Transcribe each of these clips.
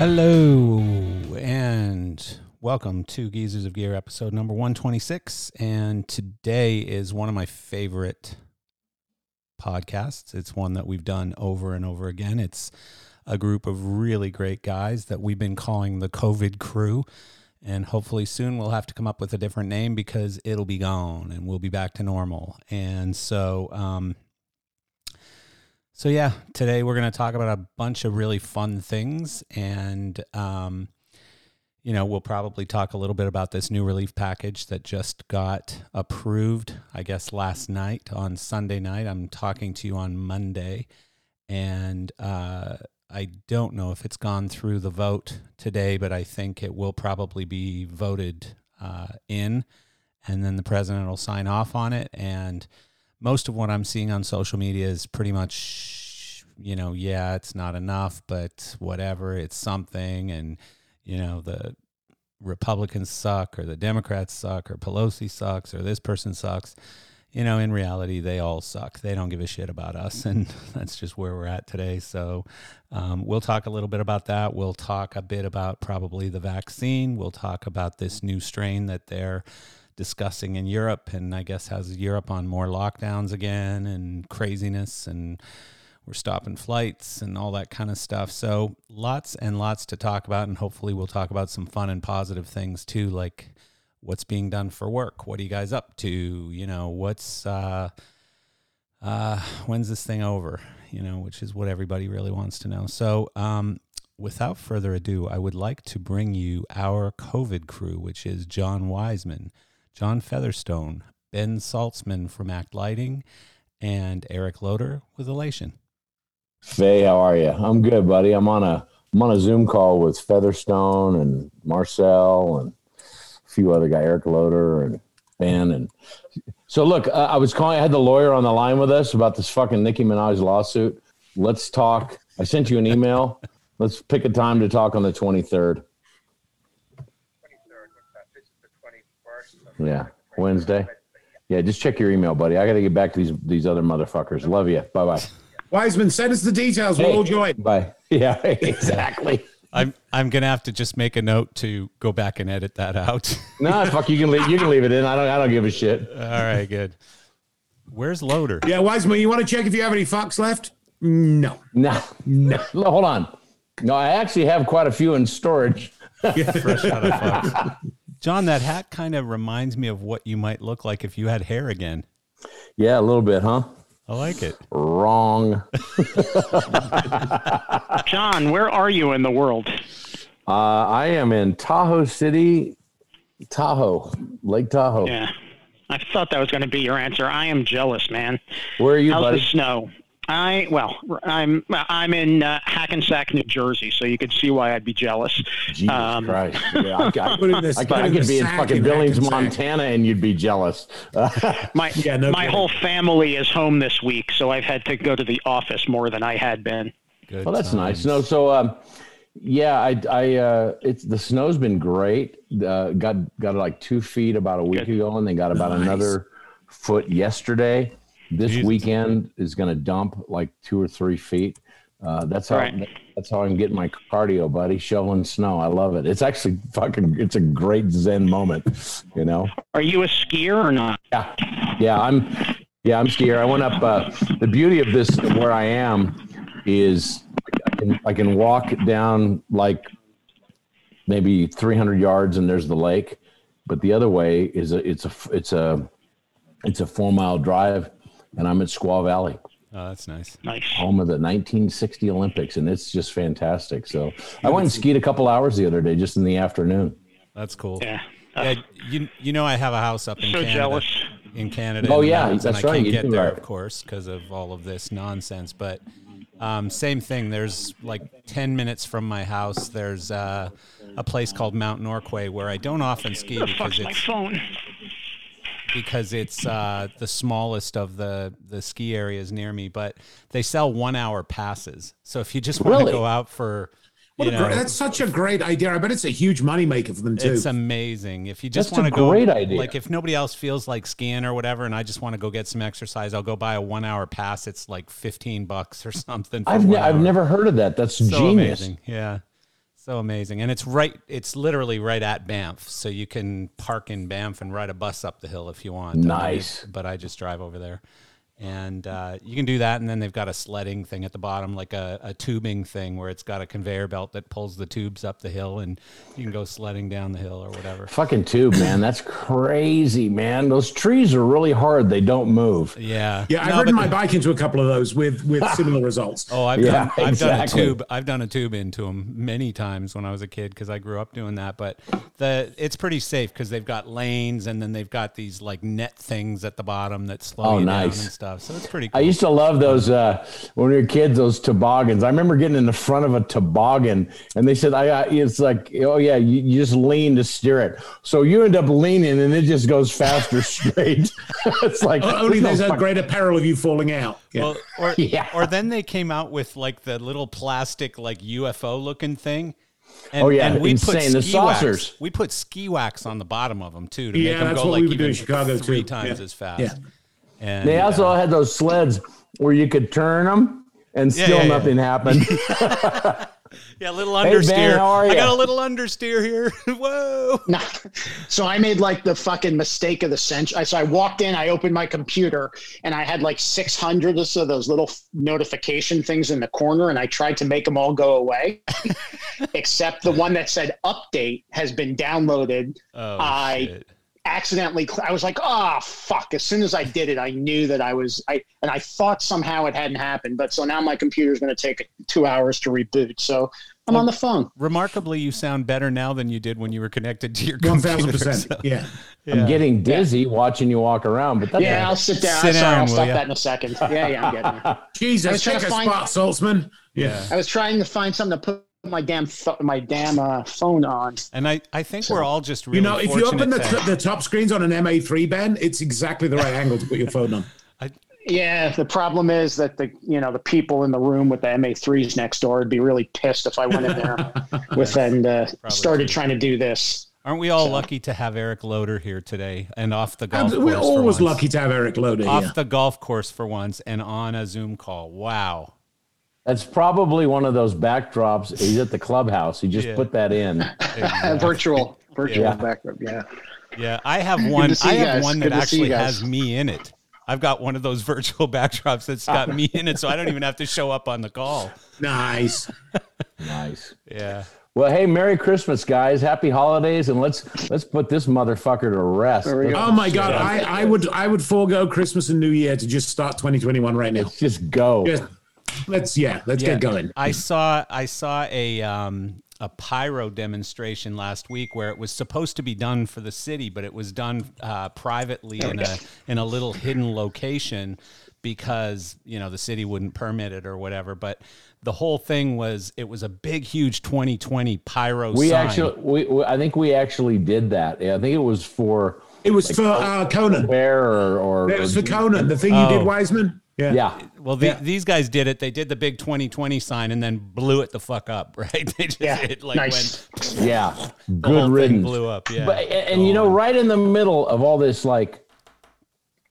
Hello welcome to Geezers of Gear episode number 126. And today is one of my favorite podcasts. It's one that we've done over and over again. It's a group of really great guys that we've been calling the COVID crew. And hopefully soon we'll have to come up with a different name because it'll be gone and we'll be back to normal. And so, um, so yeah, today we're going to talk about a bunch of really fun things, and um, you know we'll probably talk a little bit about this new relief package that just got approved. I guess last night on Sunday night. I'm talking to you on Monday, and uh, I don't know if it's gone through the vote today, but I think it will probably be voted uh, in, and then the president will sign off on it and most of what I'm seeing on social media is pretty much, you know, yeah, it's not enough, but whatever, it's something. And, you know, the Republicans suck or the Democrats suck or Pelosi sucks or this person sucks. You know, in reality, they all suck. They don't give a shit about us. And that's just where we're at today. So um, we'll talk a little bit about that. We'll talk a bit about probably the vaccine. We'll talk about this new strain that they're discussing in Europe, and I guess has Europe on more lockdowns again and craziness, and we're stopping flights and all that kind of stuff. So lots and lots to talk about, and hopefully we'll talk about some fun and positive things too, like what's being done for work. What are you guys up to? You know, what's uh, uh, when's this thing over? You know, which is what everybody really wants to know. So, um, without further ado, I would like to bring you our COVID crew, which is John Wiseman. John Featherstone, Ben Saltzman from Act Lighting, and Eric Loader with Elation. Faye, how are you? I'm good, buddy. I'm on a I'm on a Zoom call with Featherstone and Marcel and a few other guy, Eric Loader and Ben. And so, look, uh, I was calling. I had the lawyer on the line with us about this fucking Nicki Minaj lawsuit. Let's talk. I sent you an email. Let's pick a time to talk on the 23rd. Yeah, Wednesday. Yeah, just check your email, buddy. I got to get back to these these other motherfuckers. Love you. Bye bye. Wiseman, send us the details. We'll all join. Bye. Yeah, exactly. I'm I'm gonna have to just make a note to go back and edit that out. nah, fuck. You can leave. You can leave it in. I don't. I don't give a shit. All right, good. Where's Loader? Yeah, Wiseman, you want to check if you have any fucks left? No. No. No. Hold on. No, I actually have quite a few in storage. Fresh out of fucks. John, that hat kind of reminds me of what you might look like if you had hair again. Yeah, a little bit, huh? I like it. Wrong. John, where are you in the world? Uh, I am in Tahoe City, Tahoe, Lake Tahoe. Yeah. I thought that was going to be your answer. I am jealous, man. Where are you, How's buddy? the snow? I well, I'm I'm in uh, Hackensack, New Jersey, so you could see why I'd be jealous. Jesus Um, Christ! Yeah, I, I, Put in this- I, could- I could be in fucking in Billings, Hackensack. Montana, and you'd be jealous. My Yeah, no my kidding. whole family is home this week, so I've had to go to the office more than I had been. Good. well, that's nice. No, so um, yeah, I, I, uh, it's the snow's been great. Uh, got got like two feet about a week Good. ago, and then got about Nice. another foot yesterday. This Jesus. weekend is going to dump like two or three feet. Uh, that's how Right. that's how I'm getting my cardio, buddy. Shoveling snow, I love it. It's actually fucking. It's a great zen moment, you know. Are you a skier or not? Yeah, yeah, I'm. Yeah, I'm skier. I went up. Uh, the beauty of this, where I am, is I can, I can walk down like maybe 300 yards, and there's the lake. But the other way is a, it's a it's a it's a four mile drive, and I'm at Squaw Valley, Oh, that's nice. Nice. home of the 1960 Olympics, and it's just fantastic. So I went and skied a couple hours the other day, just in the afternoon. That's cool. Yeah. Uh, Yeah, you you know I have a house up in so Canada. jealous. In Canada. Oh, in yeah, mountains, and that's I right, can't you get there, right. of course, because of all of this nonsense. But Um, same thing. There's like 10 minutes from my house. There's uh, a place called Mount Norquay where I don't often ski The because fuck's my it's phone? Because it's uh, the smallest of the the ski areas near me. But they sell one hour passes. So if you just want Really? to go out for, you know, great, that's such a great idea. I bet it's a huge moneymaker for them too. It's amazing. If you just want to go, great idea. like if nobody else feels like skiing or whatever, and I just want to go get some exercise, I'll go buy a one hour pass. It's like fifteen bucks or something. I've ne- I've never heard of that. That's so genius. amazing. Yeah, so amazing, and it's right. It's literally right at Banff, so you can park in Banff and ride a bus up the hill if you want. Nice. but I just drive over there. And uh, you can do that, and then they've got a sledding thing at the bottom, like a, a tubing thing, where it's got a conveyor belt that pulls the tubes up the hill, and you can go sledding down the hill or whatever. Fucking tube, man. That's crazy, man. Those trees are really hard. They don't move. Yeah. yeah, I've No, ridden but- my bike into a couple of those with with similar results. Oh, I've Yeah, done I've exactly. done a tube I've done a tube into them many times when I was a kid because I grew up doing that. But the it's pretty safe because they've got lanes and then they've got these like net things at the bottom that slow Oh, you nice. down and stuff. So it's pretty I used to love those uh, when we were kids. Those toboggans. I remember getting in the front of a toboggan, and they said, "I got." It's like, oh yeah, you, you just lean to steer it. So you end up leaning, and it just goes faster straight. it's like Only no there's a fuck- greater peril of you falling out. Yeah. Well, or Yeah. or then they came out with like the little plastic like UFO looking thing. And, Oh, yeah, and we insane. put The ski wax. We put ski wax on the bottom of them too to Yeah, make them that's go what like we would do even in Chicago, three too. times Yeah. as fast. Yeah. And They also uh, had those sleds where you could turn them, and Yeah, still yeah, yeah. nothing happened. yeah, a little Hey, understeer. Ben, how are I got a little understeer here. Whoa. No. So I made like the fucking mistake of the century. So I walked in, I opened my computer, and I had like 600 or so of those little notification things in the corner, and I tried to make them all go away, except the one that said update has been downloaded. Oh, I- shit. Accidentally, cl- I was like, "Oh fuck!" As soon as I did it, I knew that I was I, and I thought somehow it hadn't happened. But so now my computer's going to take two hours to reboot. So I'm on the phone. Remarkably, you sound better now than you did when you were connected to your computer. thousand percent. so- Yeah. yeah. I'm getting dizzy watching you walk around, but that's Yeah, I'll sit down. Sit Sorry, down, I'll stop ya? that in a second. Yeah, yeah, I'm getting there. I Jesus, was take a find- spot, Saltzman. Yeah. I was trying to find something to put my damn pho- my damn uh, phone on. And I, I think we're all just really You know, if you open the, fortunate t- the top screens on an MA3, Ben, it's exactly the right angle to put your phone on. Yeah, the problem is that the you know the people in the room with the MA3s next door would be really pissed if I went in there with and uh, started too. trying to do this. Aren't we all lucky to have Eric Loader here today and off the golf We're course? for always once? lucky to have Eric Loader Off here. the golf course for once and on a Zoom call. Wow. That's probably one of those backdrops. He's at the clubhouse. He just Yeah. put that in. Uh, virtual, virtual Yeah. backup. Yeah. Yeah, I have one. I have guys. one that to see you actually has me in it. I've got one of those virtual backdrops that's got me in it, so I don't even have to show up on the call. Nice. Nice. Yeah. Well, hey, Merry Christmas, guys! Happy holidays, and let's let's put this motherfucker to rest. There go. Oh my God, I, I would I would forego Christmas and New Year to just start 2021 right now. Let's just go. Just, let's yeah, let's Yeah. get going. I saw I saw a um a pyro demonstration last week where it was supposed to be done for the city, but it was done uh, privately in a in a little hidden location because you know the city wouldn't permit it or whatever. But the whole thing was it was a big, huge 2020 pyro. we sign. actually, we, we, I think we actually did that. Yeah, I think it was for It was for uh, Conan. Bear or, or It was for Conan, the thing you did, Oh. Wiseman. Yeah. yeah. Well, the, these guys did it. They did the big 2020 sign and then blew it the fuck up, right? They just Yeah, it like nice. went Yeah, good whole riddance. blew up. Yeah, But and, and you know, right in the middle of all this, like,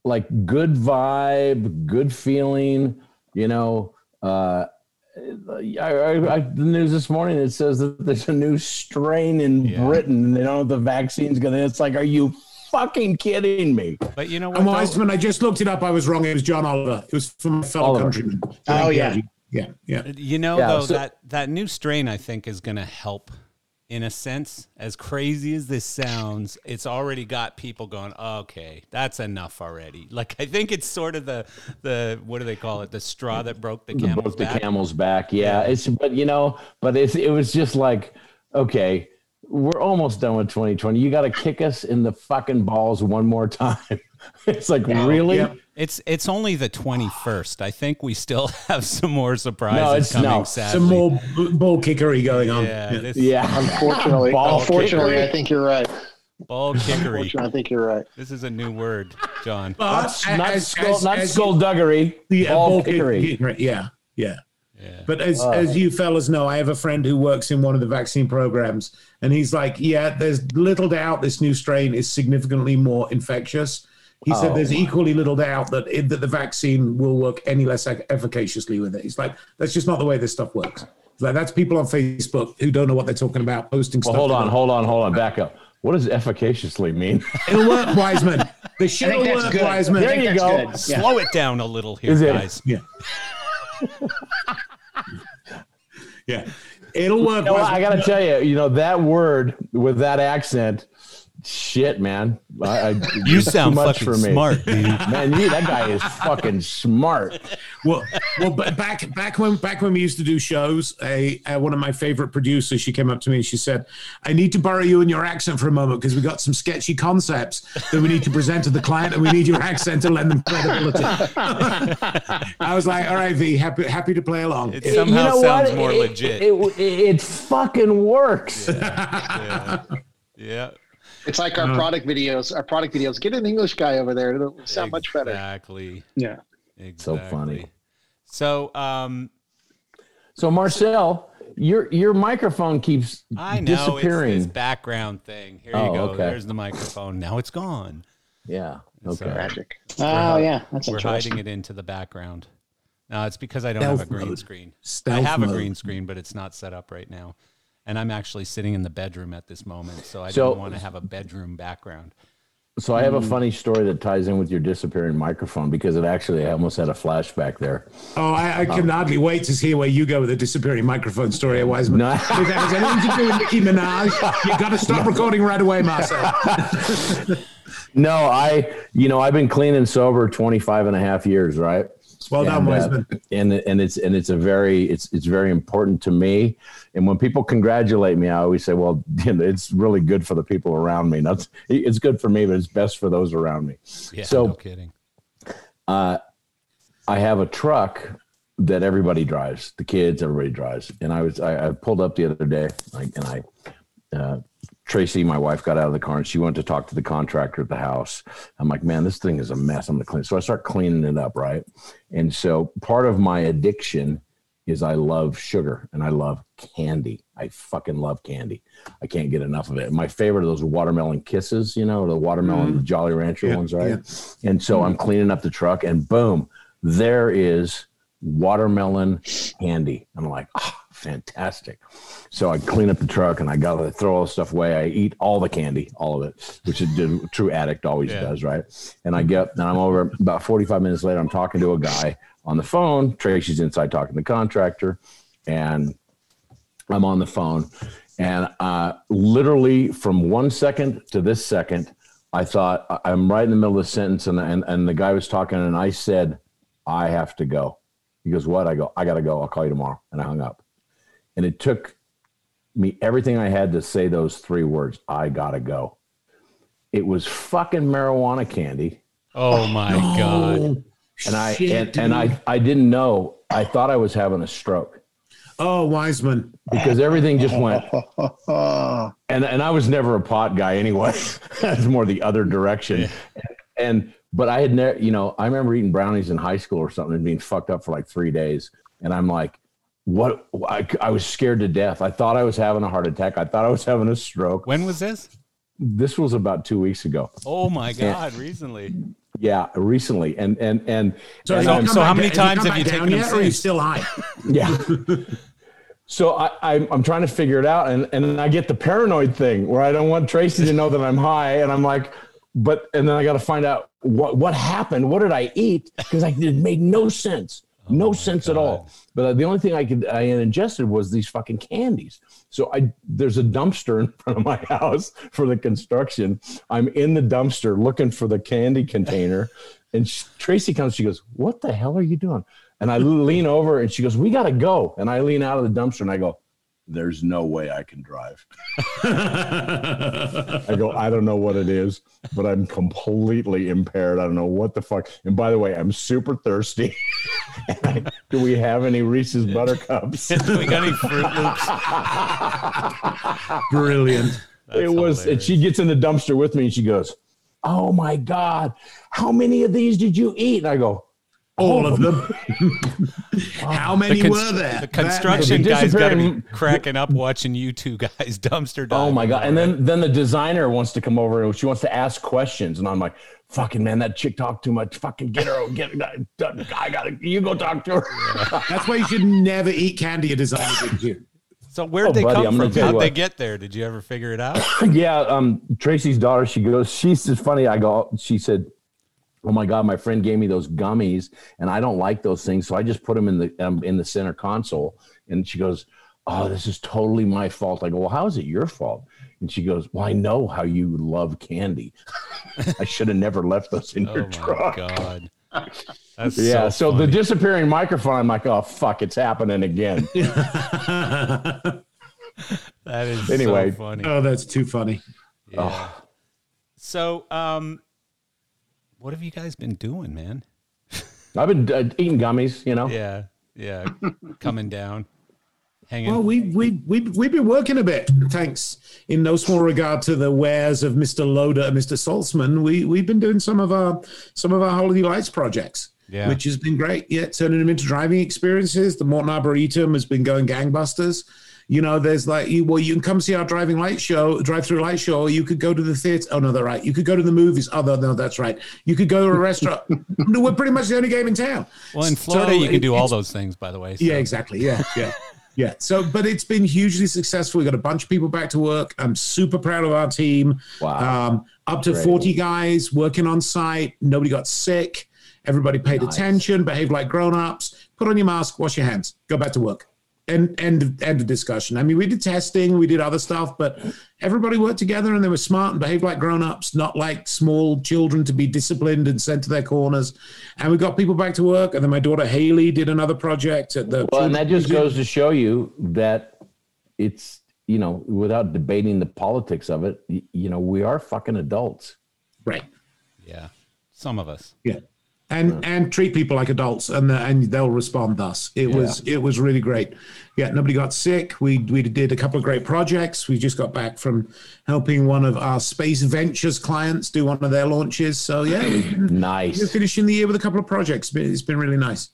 like good vibe, good feeling. You know, uh, I, I, I, the news this morning it says that there's a new strain in Yeah. Britain, and they don't know if the vaccine's gonna. It's like, are you fucking kidding me? but you know what? And though? Wiseman, I just looked it up. I was wrong. It was John Oliver. It was from a fellow Oliver. countryman. Oh, yeah. Yeah. Yeah. You know, Yeah, though so- that that new strain, I think, is going to help. In a sense, as crazy as this sounds, it's already got people going. Okay, that's enough already. Like I think it's sort of the the what do they call it? The straw that broke the The camel's broke the camel's back. Yeah, it's but you know, but it's it was just like, okay, we're almost done with 2020. You got to kick us in the fucking balls one more time. it's like really. yeah. It's it's only the twenty first. I think we still have some more surprises No, it's- coming. no. Sadly, Some more b- ball kickery going on. Yeah, this Yeah. Unfortunately, Ball unfortunately, kickery. I think you're right. ball kickery. I think you're right. This is a new word, John. But Not, as- not, as- skull, as- not as- skullduggery, Yeah, ball ball kick- kickery. Yeah, yeah. Yeah. But as, as you fellas know, I have a friend who works in one of the vaccine programs, and he's like, "Yeah, there's little doubt this new strain is significantly more infectious." He said Oh, there's my. equally little doubt that it, that the vaccine will work any less efficaciously with it. He's like, "That's just not the way this stuff works." He's like that's people on Facebook who don't know what they're talking about, posting Well, stuff. hold on, hold on, hold on. Back up. What does efficaciously mean? It'll work, Wiseman. The shit think will work, good. Wiseman. There you go. good. Yeah. Slow it down a little here, Is it? guys. Yeah. yeah. It'll work. You know, I got to tell you, you know, that word with that accent, shit, man. I, I, You sound much fucking for me. smart, dude. Man, you, that guy is fucking smart. well, well, but back back when back when we used to do shows, a, uh one of my favorite producers, she came up to me and she said, "I need to borrow you and your accent for a moment because we got some sketchy concepts that we need to present to the client, and we need your accent to lend them credibility." I was like, "All right, V, happy happy to play along." It You somehow know sounds what? more It- legit. It, it, it fucking works. yeah. yeah. It's like our product videos. Our product videos. Get an English guy over there. It'll sound much better. Exactly. Yeah. Exactly. So funny. So, um, So, Marcel, your your microphone keeps I know it's disappearing. this background thing. Here you Oh, go. okay. There's the microphone. Now it's gone. yeah. Okay. uh, Magic. Oh yeah, that's We're interesting. hiding it into the background. No, it's because I don't have a green mode. screen. I Stealth have a green screen, but it's not set up right now. And I'm actually sitting in the bedroom at this moment, so I So- didn't want to have a bedroom background. So I have a mm. funny story that ties in with your disappearing microphone because it actually I almost had a flashback there. Oh, I, I can um, hardly wait to hear where you go with the disappearing microphone story, Wiseman. No. If that has anything to do with Nicki Minaj, you got to stop recording right away, Marcel. No, I, you know, I've been clean and sober 25 and a half years, right? Well done, and, uh, and and it's and it's a very it's it's very important to me. And when people congratulate me, I always say, well, you know, it's really good for the people around me. Not it's good for me, but it's best for those around me. Yeah, So- no kidding. I have a truck that everybody drives, the kids, everybody drives. And I was I, I pulled up the other day, like, and I uh, Tracy, my wife, got out of the car and she went to talk to the contractor at the house. I'm like, man, this thing is a mess. I'm gonna clean. So I start cleaning it up, right? And so part of my addiction is I love sugar and I love candy. I fucking love candy. I can't get enough of it. My favorite are those watermelon kisses, you know, the watermelon Jolly Rancher Yeah, ones, right? And so I'm cleaning up the truck and boom, there is watermelon candy. I'm like, ah, fantastic. So I clean up the truck and I got to throw all the stuff away. I eat all the candy, all of it, which a true addict always Yeah. does, right? And I get, and I'm over about 45 minutes later, I'm talking to a guy on the phone. Tracy's inside talking to the contractor and I'm on the phone. And uh, literally from one second to this second, I thought I'm right in the middle of the sentence, and, and and the guy was talking, and I said, "I have to go." He goes, "What?" I go, "I gotta go. I'll call you tomorrow." And I hung up. And it took me everything I had to say those three words. I gotta go. It was fucking marijuana candy, Oh my god. Oh, and I shit, and, and. I I didn't know. I thought I was having a stroke Oh, Wiseman. because everything just went. And and I was never a pot guy anyway. It's more the other direction. And but I had never, you know, I remember eating brownies in high school or something and being fucked up for like three days. And I'm like, what? I, I was scared to death. I thought I was having a heart attack. I thought I was having a stroke. When was this? This was about two weeks ago. Oh my god, recently. Yeah, recently. And and and, So, and have you I'm- so how many da- times come have you back taken down yet, or are you still high? Yeah. so I, I'm, I'm trying to figure it out, and and I get the paranoid thing where I don't want Tracy to know that I'm high, and I'm like, but and then I got to find out what what happened. What did I eat? Because I it made no sense, no sense at all. But uh, the only thing I could I had ingested was these fucking candies. So I there's a dumpster in front of my house for the construction. I'm in the dumpster looking for the candy container, and sh- Tracy comes. She goes, "What the hell are you doing?" And I lean over, and she goes, "We got to go." And I lean out of the dumpster, and I go, there's no way I can drive. I go, I don't know what it is, but I'm completely impaired. I don't know what the fuck. And by the way, I'm super thirsty. Do we have any Reese's Buttercups? we got any Froot Loops? Brilliant. That's it was, and she gets in the dumpster with me and she goes, Oh my God, how many of these did you eat? And I go, All of them. How many cons- were there? The construction The guy's got to be cracking up watching you two guys dumpster dive. Oh my god! And then then the designer wants to come over and she wants to ask questions, and I'm like, "Fucking man, that chick talked too much. Fucking get her. Get I gotta. You go talk to her." That's why you should never eat candy a designer gives you. So where'd Oh, they buddy, come I'm from? How'd they get there? Did you ever figure it out? yeah, um, Tracy's daughter. She goes. She's just funny. I go. She said, "Oh my god, my friend gave me those gummies, and I don't like those things, so I just put them in the um, in the center console." And she goes, "Oh, this is totally my fault." I go, "Well, how is it your fault?" And she goes, "Well, I know how you love candy. I should have never left those in your truck. Oh your my truck." god. That's Yeah, so, the disappearing microphone, I'm like, oh fuck, it's happening again. that is Anyway. so funny. oh, that's too funny. Yeah. So, um, what have you guys been doing, man? I've been uh, eating gummies, you know. Yeah, yeah, coming down, hanging. Well, we we we we've been working a bit, thanks in no small regard to the wares of Mr. Loader and Mr. Saltzman. We we've been doing some of our some of our holiday lights projects, Yeah. which has been great. Yeah, turning them into driving experiences. The Morton Arboretum has been going gangbusters. You know, there's like you well, you can come see our driving light show, drive through light show, or you could go to the theater. Oh no, they're right. You could go to the movies. Oh no, no, that's right. You could go to a restaurant. no, we're pretty much the only game in town. well, in Florida, So you can it- do all those things, by the way. so- yeah, exactly. Yeah, yeah, yeah. So, but it's been hugely successful. We got a bunch of people back to work. I'm super proud of our team. Wow. Um, up to Great. 40 guys working on site. Nobody got sick. Everybody paid Nice. attention, behaved like grown-ups. Put on your mask, wash your hands, go back to work. End, end, end of discussion. I mean, we did testing, we did other stuff, but everybody worked together and they were smart and behaved like grown-ups, not like small children to be disciplined and sent to their corners. And we got people back to work. And then my daughter Haley did another project at the. Well, and that just Children's goes to show you that it's you know, without debating the politics of it, you know, we are fucking adults. Right. yeah. Some of us. Yeah. And and treat people like adults, and the, and they'll respond thus. It was it was really great. Yeah, nobody got sick. We we did a couple of great projects. We just got back from helping one of our space ventures clients do one of their launches. So yeah, we've we're finishing the year with a couple of projects. It's been really nice.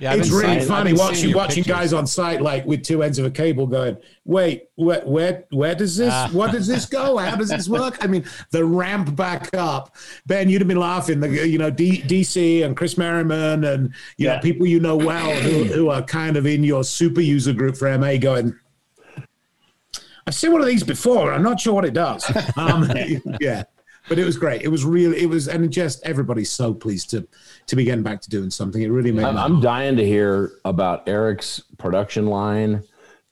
Yeah, I've it's been really seeing- I've funny watching watching pictures. guys on site like with two ends of a cable going, wait, where where where does this Ah. what does this go? How does this work? I mean, the ramp back up. Ben, you'd have been laughing. The you know D, DC and Chris Merriman and you know people you know well who, who are kind of in your super user group for MA going. I've seen one of these before. I'm not sure what it does. Um, yeah, but it was great. It was really, it was, and just everybody's so pleased to to be getting back to doing something. It really made I'm, me I'm dying to hear about Eric's production line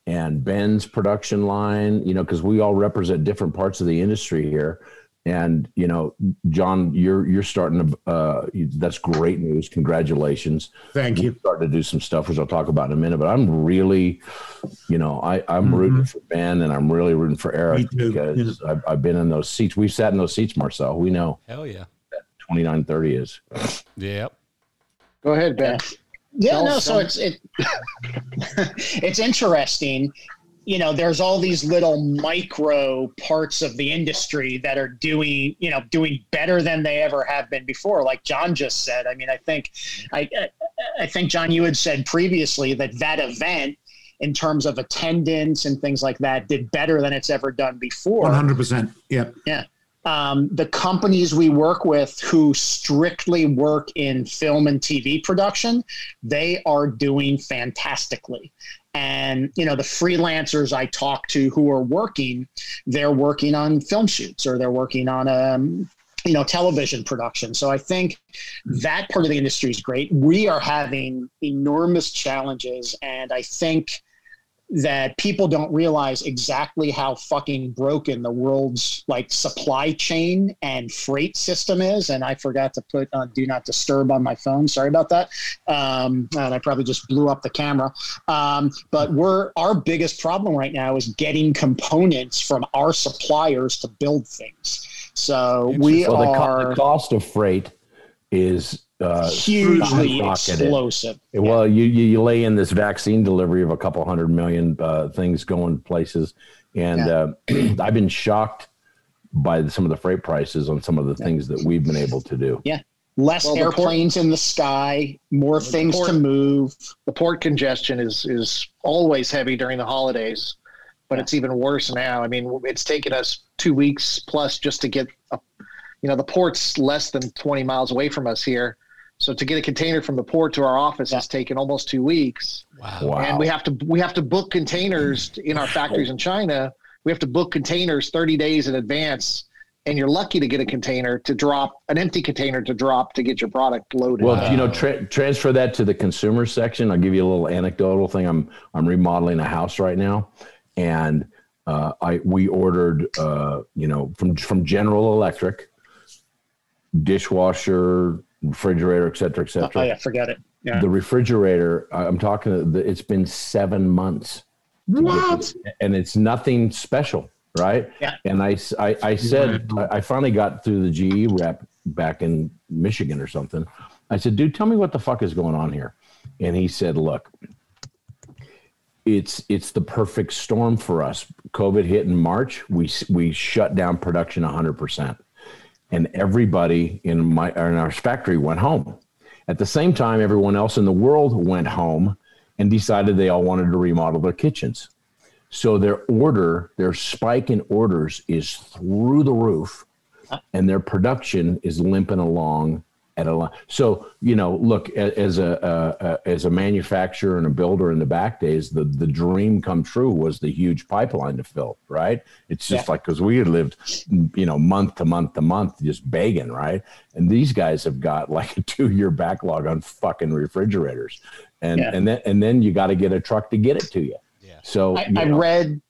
and Ben's production line, you know, because we all represent different parts of the industry here. And you know, John, you're you're starting to. Uh, that's great news. Congratulations. Thank you. We're starting to do some stuff, which I'll talk about in a minute. But I'm really, you know, I I'm rooting for Ben, and I'm really rooting for Eric Mm-hmm. Me too, because I've, I've been in those seats. We've sat in those seats, Marcel. We know Hell yeah. 2930 is. Yep. Go ahead, Ben. Yeah, Tell no. us So it's it, it's interesting. You know, there's all these little micro parts of the industry that are doing, you know, doing better than they ever have been before. Like John just said. I mean, I think, I, I think John, you had said previously that that event, in terms of attendance and things like that, did better than it's ever done before One hundred percent. Yeah. Yeah. um, the companies we work with who strictly work in film and TV production, they are doing fantastically. And you know the freelancers I talk to who are working, they're working on film shoots or they're working on um, you know television production. So I think that part of the industry is great. We are having enormous challenges, and I think that people don't realize exactly how fucking broken the world's like supply chain and freight system is. And I forgot to put on do not disturb on my phone. Sorry about that. Um, and I probably just blew up the camera. Um, but we're our biggest problem right now is getting components from our suppliers to build things. So we well, the, co- are the cost of freight is uh, hugely skyrocketed. explosive. Well, you, you you lay in this vaccine delivery of a couple hundred million uh, things going places, and uh, I've been shocked by some of the freight prices on some of the things that we've been able to do. Yeah. Less Well, the port- airplanes in the sky, more the things port- to move. the port congestion is is always heavy during the holidays, but it's even worse now. I mean, it's taken us two weeks plus just to get a, you know, the port's less than 20 miles away from us here. So to get a container from the port to our office has taken almost two weeks. Wow. Wow. And we have to we have to book containers in our factories in China. We have to book containers 30 days in advance. And you're lucky to get a container to drop an empty container to drop to get your product loaded. Well, you know, tra- transfer that to the consumer section. I'll give you a little anecdotal thing. I'm I'm remodeling a house right now, and uh, I we ordered uh, you know from from General Electric, dishwasher, refrigerator, et cetera, et oh, cetera. Oh yeah, forget it. Yeah. The refrigerator, I- I'm talking. It's been seven months, What? and it's nothing special, right? Yeah. And I, said, I said, I finally got through the GE rep back in Michigan or something. I said, dude, tell me what the fuck is going on here. And he said, look, it's it's the perfect storm for us. COVID hit in March. We we shut down production 100 percent, and everybody in my in our factory went home. At the same time, everyone else in the world went home and decided they all wanted to remodel their kitchens. So their order, their spike in orders is through the roof, uh. and their production is limping along at a line. So you know, look as a, a, a as a manufacturer and a builder in the back days, the the dream come true was the huge pipeline to fill. Right? It's just like because we had lived, you know, month to month to month, just begging. Right? And these guys have got like a two year backlog on fucking refrigerators, and Yeah. and then and then you got to get a truck to get it to you. Yeah. So I, you I read.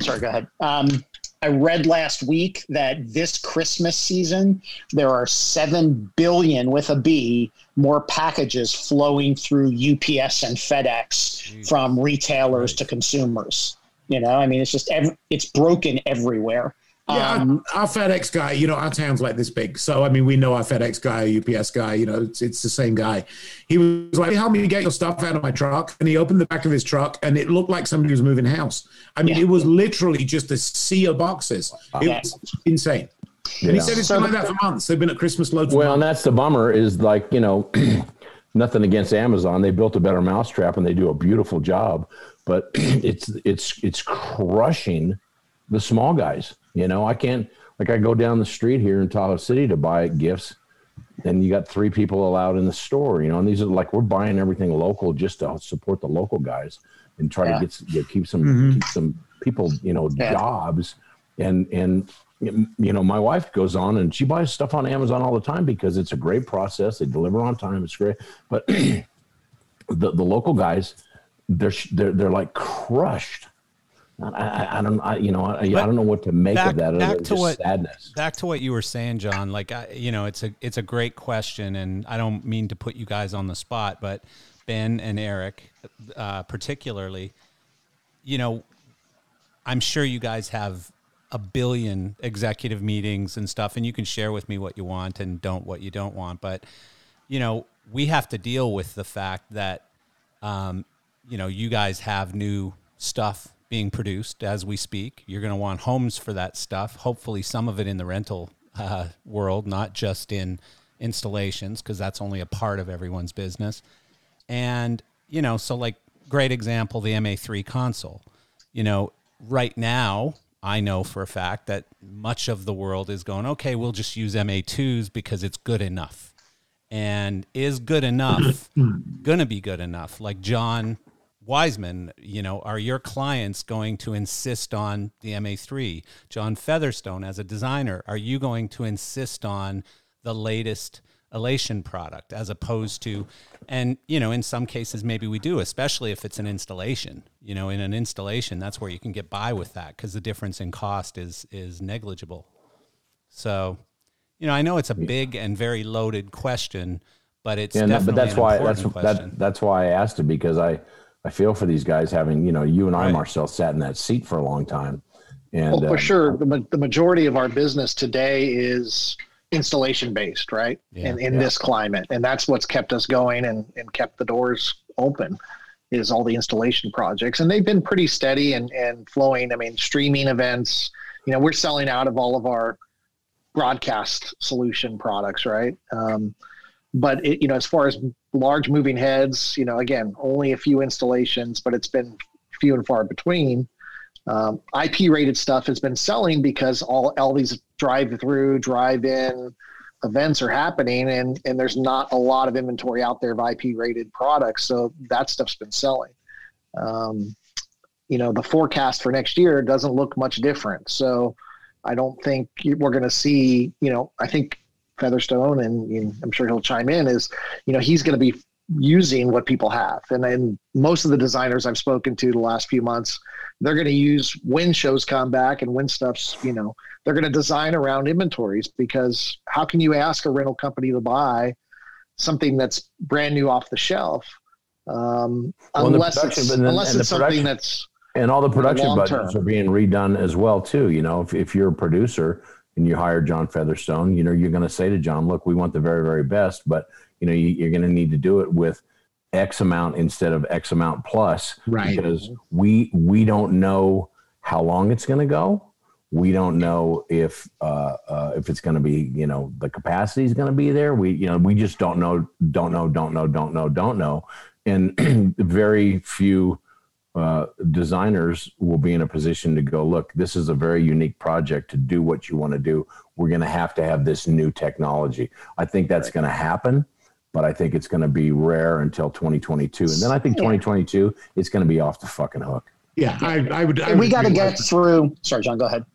Sorry, go ahead. Um, I read last week that this Christmas season there are seven billion with a B more packages flowing through UPS and FedEx from retailers to consumers. You know, I mean, it's just ev- it's broken everywhere. Yeah, Um, our, our FedEx guy, you know, our town's like this big. So, I mean, we know our FedEx guy, UPS guy, you know, it's, it's the same guy. He was like, help me get your stuff out of my truck. And he opened the back of his truck and it looked like somebody was moving house. I mean, Yeah. it was literally just a sea of boxes. It Yeah. was insane. And he said it's So been like that for months. They've been at Christmas loads. Well, and that's the bummer is like, you know, nothing against Amazon. They built a better mousetrap and they do a beautiful job, but it's it's it's crushing the small guys. You know, I can't like I go down the street here in Tahoe City to buy gifts and you got three people allowed in the store, you know, and these are like we're buying everything local just to support the local guys and try Yeah. to get s- you know, keep some Mhm. keep some people, you know, Yeah. jobs and and you know, my wife goes on and she buys stuff on Amazon all the time because it's a great process. They deliver on time. It's great. But the, the local guys, they're, they're, they're like crushed. I, I, I don't, I, you know, I, I don't know what to make back- of that. other back to just what- sadness. back to what you were saying, John. Like, I, you know, it's a it's a great question, and I don't mean to put you guys on the spot, but Ben and Eric, uh, particularly, you know, I'm sure you guys have a billion executive meetings and stuff, and you can share with me what you want and don't what you don't want. But you know, we have to deal with the fact that, um, you know, you guys have new stuff being produced as we speak. You're going to want homes for that stuff. Hopefully, some of it in the rental uh, world, not just in installations, because that's only a part of everyone's business. And, you know, so like, great example, the MA3 console. You know, right now, I know for a fact that much of the world is going, okay, we'll just use MA2s because it's good enough. And is good enough going to be good enough? Like John Wiseman, you know, are your clients going to insist on the MA3? John Featherstone, as a designer, are you going to insist on the latest elation product as opposed to and you know in some cases maybe we do especially if it's an installation you know in an installation that's where you can get by with that because the difference in cost is is negligible so you know i know it's a big and very loaded question but it's Yeah, definitely but that's why that's question. that, that's why I asked it because I I feel for these guys having you know you and I Right. Marcel sat in that seat for a long time, and Well, for uh, sure, the, ma- the majority of our business today is installation based, right? Yeah. and in Yeah. this climate, and that's what's kept us going and, and kept the doors open is all the installation projects, and they've been pretty steady and, and flowing. I mean, streaming events, you know, we're selling out of all of our broadcast solution products, right? Um, but it, you know, as far as large moving heads, you know, again, only a few installations, but it's been few and far between. Um, IP rated stuff has been selling because all all these drive through, drive in events are happening, and and there's not a lot of inventory out there of IP rated products, so that stuff's been selling. Um, you know, the forecast for next year doesn't look much different, so I don't think we're going to see. You know, I think Featherstone, and, and I'm sure he'll chime in, is you know he's going to be using what people have, and then most of the designers I've spoken to the last few months they're going to use when shows come back and when stuff's you know they're going to design around inventories because how can you ask a rental company to buy something that's brand new off the shelf um, Well, and the unless it's, then- unless it's something that's and all the production budgets term. are being redone as well too. You know, if if you're a producer and you hire John Featherstone, you know you're going to say to John, "Look, we want the very very best, but you know you, you're going to need to do it with." X amount instead of X amount plus, Right. Because we we don't know how long it's going to go. We don't know if uh, uh, if it's going to be you know the capacity is going to be there. We you know we just don't know, don't know, don't know, don't know, don't know, and very few uh, designers will be in a position to go look. This is a very unique project to do what you want to do. We're going to have to have this new technology. I think that's going to happen but I think it's going to be rare until 2022. And then I think Yeah. 2022, it's going to be off the fucking hook. Yeah, I, I would. I And we got to get that. through. Sorry, John. Go ahead.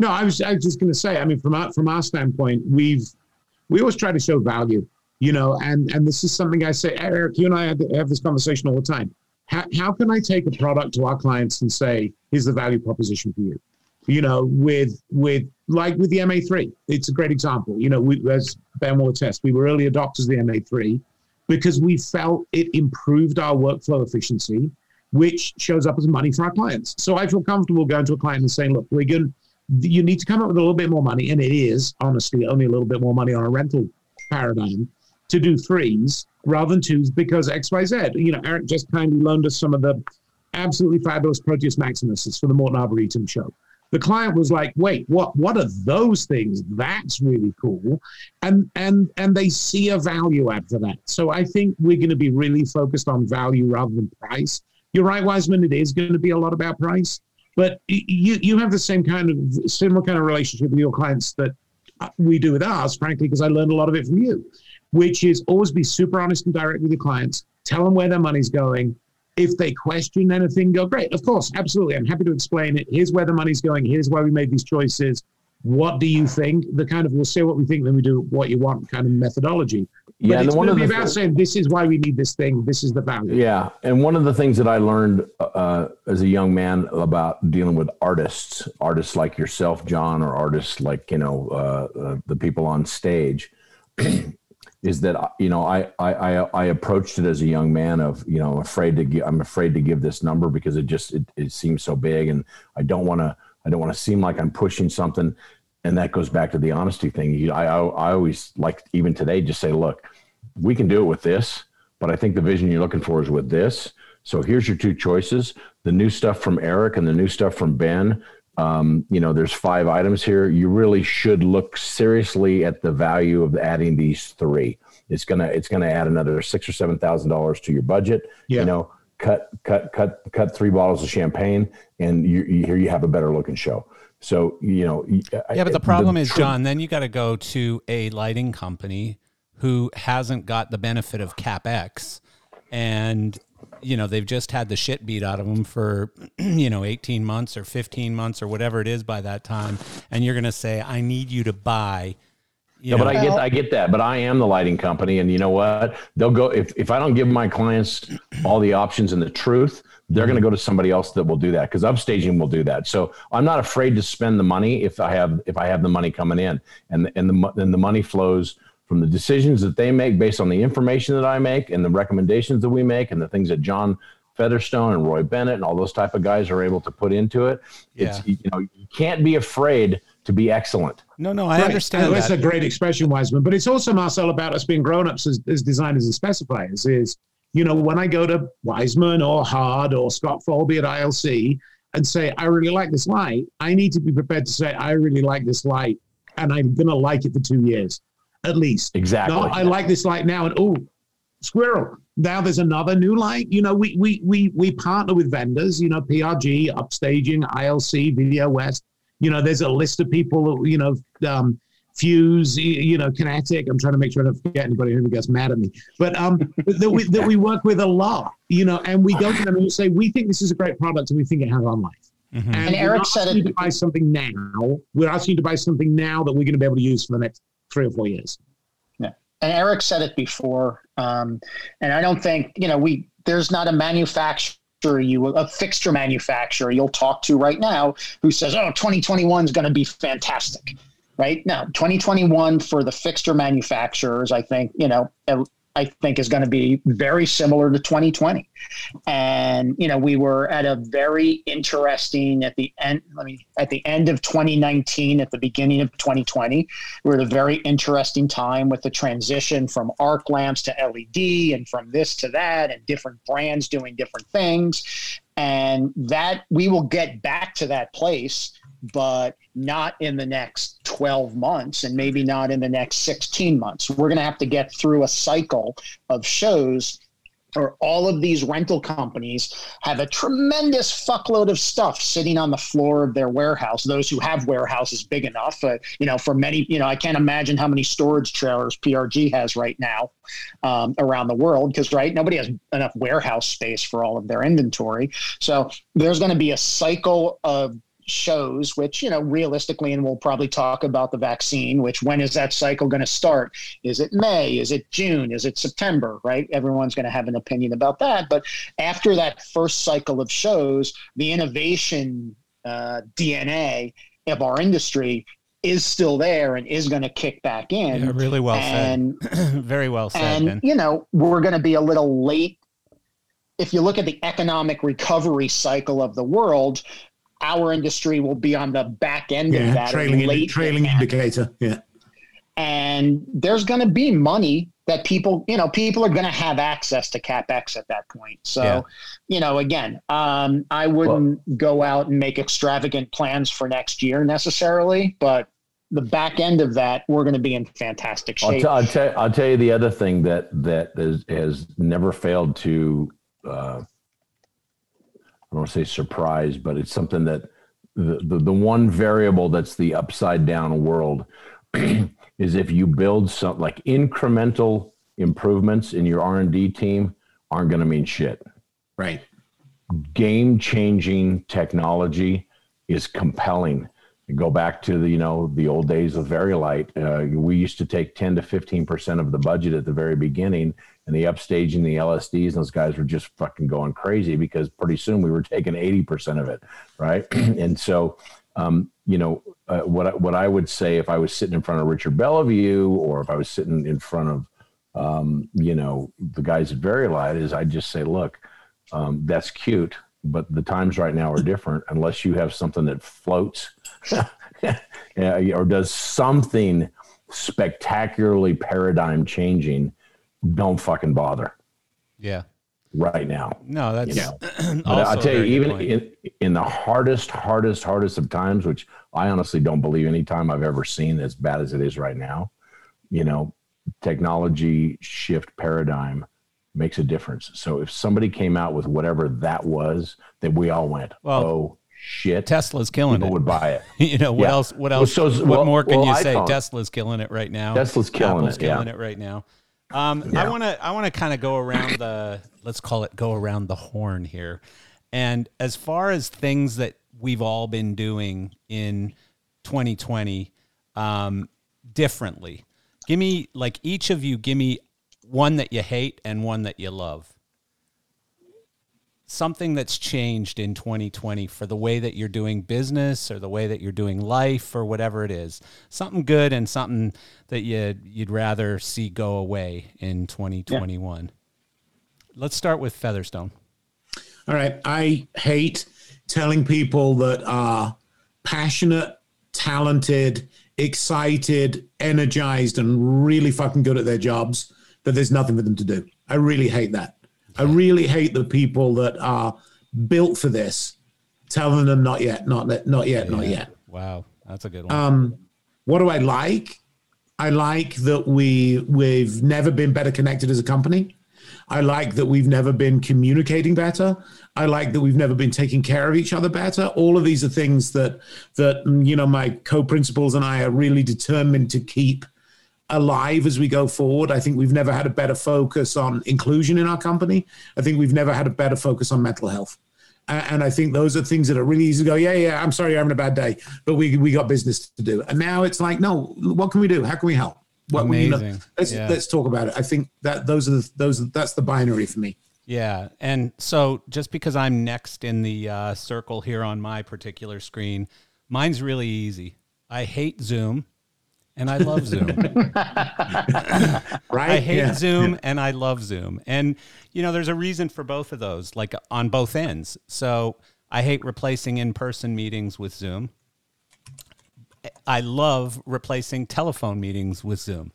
No, I was I was just going to say. I mean, from our from our standpoint, we've we always try to show value, you know, and and this is something I say, Eric. You and I have, have this conversation all the time. How how can I take a product to our clients and say, here's the value proposition for you, you know, with with like with the MA3, it's a great example. You know, we, as Ben will attest, we were early adopters of the MA3 because we felt it improved our workflow efficiency, which shows up as money for our clients. So I feel comfortable going to a client and saying, look, we're going you need to come up with a little bit more money, and it is honestly only a little bit more money on a rental paradigm to do threes rather than twos because X, Y, Z. You know, Eric just kindly loaned us some of the absolutely fabulous Proteus Maximuses for the Morton Arboretum show. The client was like, "Wait, what? What are those things? That's really cool," and and and they see a value add for that. So I think we're going to be really focused on value rather than price. You're right, Wiseman. It is going to be a lot about price, but you you have the same kind of similar kind of relationship with your clients that uh, we do with ours, frankly, because I learned a lot of it from you, which is always be super honest and direct with your clients. Tell them where their money's going. If they question anything, go, great, of course, absolutely. I'm happy to explain it. Here's where the money's going. Here's why we made these choices. What do you think? The kind of we'll say what we think, then we do what you want kind of methodology. But Yeah, and it's one going of to the about th- saying this is why we need this thing. This is the value. yeah, and one of the things that I learned uh, as a young man about dealing with artists, artists like yourself, John, or artists like you know uh, uh, the people on stage, is that you know I, I I I approached it as a young man of you know afraid to give I'm afraid to give this number because it just it, it seems so big and I don't want to I don't want to seem like I'm pushing something and that goes back to the honesty thing. You, I, I I always like even today just say look we can do it with this but I think the vision you're looking for is with this. So here's your two choices: the new stuff from Eric and the new stuff from Ben. Um, you know, there's five items here. You really should look seriously at the value of adding these three. It's gonna it's gonna add another six or seven thousand dollars to your budget. Yeah. You know, cut cut cut cut three bottles of champagne, and you, you, here you have a better looking show. So you know, Yeah, but the problem is, John, then you got to go to a lighting company who hasn't got the benefit of CapEx and you know, they've just had the shit beat out of them for, you know, 18 months or 15 months or whatever it is by that time. And you're going to say, I need you to buy you No, but I get I get that. But I am the lighting company, and you know what? They'll go if if I don't give my clients all the options and the truth, they're going to go to somebody else that will do that because upstaging will do that. So I'm not afraid to spend the money if I have if I have the money coming in, and and the and the money flows from the decisions that they make based on the information that I make and the recommendations that we make and the things that John Featherstone and Roy Bennett and all those type of guys are able to put into it. It's you know you can't be afraid to be excellent. no, no, I Right. understand And That's that. a great expression, Wiseman. But it's also, Marcel, about us being grown ups as, as designers and specifiers. Is, you know, when I go to Wiseman or Hard or Scott Folby at ILC and say, I really like this light, I need to be prepared to say, I really like this light and I'm going to like it for two years at least. Exactly. No, I like this light now. And oh, squirrel. Now there's another new light. You know, we we we we partner with vendors. You know, PRG, Upstaging, ILC, Video West. You know, there's a list of people. You know, um, Fuse. You know, Kinetic. I'm trying to make sure I don't forget anybody who gets mad at me. But um, that we that we work with a lot. You know, and we go to them and we say we think this is a great product and we think it has on life. Mhm. And, And we're Eric said asking it- you to buy something now. We're asking you to buy something now that we're going to be able to use for the next three or four years. Yeah, and Eric said it before, um, and I don't think you know we. There's not a manufacturer you a fixture manufacturer you'll talk to right now who says, "Oh, 2021 is going to be fantastic." Right? now 2021 for the fixture manufacturers, I think you know. I think is going to be very similar to 2020. And you know, we were at a very interesting at the end. Let me at the end of 2019, at the beginning of 2020, we're at a very interesting time with the transition from arc lamps to LED and from this to that, and different brands doing different things. And that we will get back to that place, but not in the next 12 months and maybe not in the next 16 months. We're going to have to get through a cycle of shows or all of these rental companies have a tremendous fuckload of stuff sitting on the floor of their warehouse. Those who have warehouses big enough, uh, you know, for many, you know, I can't imagine how many storage trailers PRG has right now um, around the world because, right, nobody has enough warehouse space for all of their inventory. So there's going to be a cycle of shows which you know realistically and we'll probably talk about the vaccine which when is that cycle going to start? Is it may? Is it june? Is it september? Right? Everyone's going to have an opinion about that. But after that first cycle of shows the innovation uh, dna of our industry is still there and is going to kick back in. Yeah, really well and said. Very well said, and Ben. you know we're going to be a little late. If you look at the economic recovery cycle of the world our industry will be on the back end of that trailing, indi- trailing indicator. Yeah. and there's going to be money that people you know people are going to have access to capex at that point so Yeah. you know again um, i wouldn't go out and make extravagant plans for next year necessarily but the back end of that we're going to be in fantastic I'll, shape t- I'll, tell, I'll tell you the other thing that that is, has never failed to uh, I don't want to say surprise, but it's something that the, the the one variable that's the upside down world is if you build some like incremental improvements in your R and D team aren't going to mean shit. Right. Game changing technology is compelling. Go back to the you know the old days of Vari-Lite. Uh, we used to take ten to fifteen percent of the budget at the very beginning, and the upstaging, the LSDs, and those guys were just fucking going crazy because pretty soon we were taking eighty percent of it, right? and so, um, you know, uh, what I- what I would say if I was sitting in front of Richard Belliveau or if I was sitting in front of, um, you know, the guys at Vari-Lite is I'd just say, look, um, that's cute, but the times right now are different. Unless you have something that floats or does something spectacularly paradigm changing, don't fucking bother Yeah. right now. No, that's Yeah. also I'll tell you, even point. in, in the hardest, hardest, hardest of times, which I honestly don't believe any time I've ever seen as bad as it is right now, you know, technology shift paradigm makes a difference. So if somebody came out with whatever that was, that we all went, Well, oh shit, Tesla's killing people it. would buy it. you know what Yeah. else? What Well, else? so- what well- more can well, you say? Tesla's killing it right now. Tesla's killing Apple's it, yeah. killing it right now. Um, I want to I want to kind of go around the let's call it go around the horn here. And as far as things that we've all been doing in 2020 um, differently, Give me like each of you. Give me one that you hate and one that you love. Something that's changed in 2020 for the way that you're doing business or the way that you're doing life or whatever it is. Something good and something that you you'd rather see go away in 2021. Let's start with Featherstone. All right. I hate telling people that are passionate, talented, excited, energized, and really fucking good at their jobs that there's nothing for them to do. I really hate that. I really hate the people that are built for this, telling them not yet, not yet, not yet, not yet. Wow, that's a good one. Um, what do I like? I like that we we've never been better connected as a company. I like that we've never been communicating better. I like that we've never been taking care of each other better. All of these are things that that you know my co-principals and I are really determined to keep alive as we go forward. I think we've never had a better focus on inclusion in our company. I think we've never had a better focus on mental health. And I think those are things that are really easy to go, yeah, yeah, I'm sorry you're having a bad day, but we, we got business to do. And now it's like, no, what can we do? How can we help? What you know, let's Yeah. let's talk about it. I think that those are the, those that's the binary for me. Yeah, and so just because I'm next in the uh, circle here on my particular screen, mine's really easy. I hate Zoom, and I love Zoom. Right? I hate Yeah. Zoom and I love Zoom. And you know, there's a reason for both of those, like on both ends. So I hate replacing in-person meetings with Zoom. I love replacing telephone meetings with Zoom.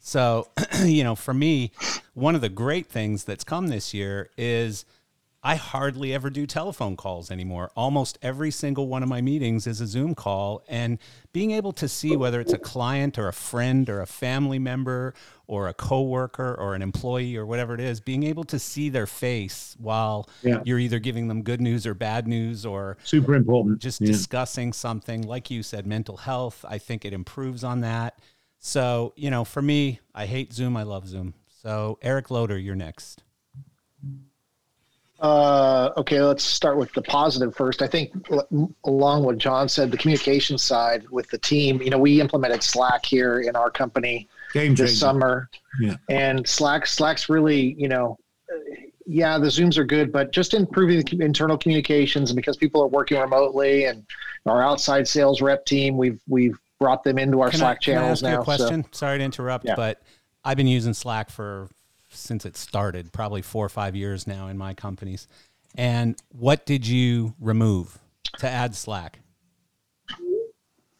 So, you know, for me, one of the great things that's come this year is I hardly ever do telephone calls anymore. Almost every single one of my meetings is a Zoom call. And being able to see whether it's a client or a friend or a family member or a coworker or an employee or whatever it is, being able to see their face while Yeah. you're either giving them good news or bad news or Super important. just Yeah. discussing something like you said mental health i think it improves on that so you know for me i hate zoom i love zoom so eric loader you're next Uh, okay, let's start with the positive first. I think, l- along what John said, the communication side with the team. You know, we implemented Slack here in our company Game this changer. summer, Yeah. and Slack Slack's really, you know, uh, yeah, the Zooms are good, but just improving the internal communications, and because people are working remotely, and our outside sales rep team, we've we've brought them into our can, I, Slack can I channels ask you now. a question sorry to interrupt Yeah. but i've been using slack for since it started probably four or five years now in my companies and what did you remove to add slack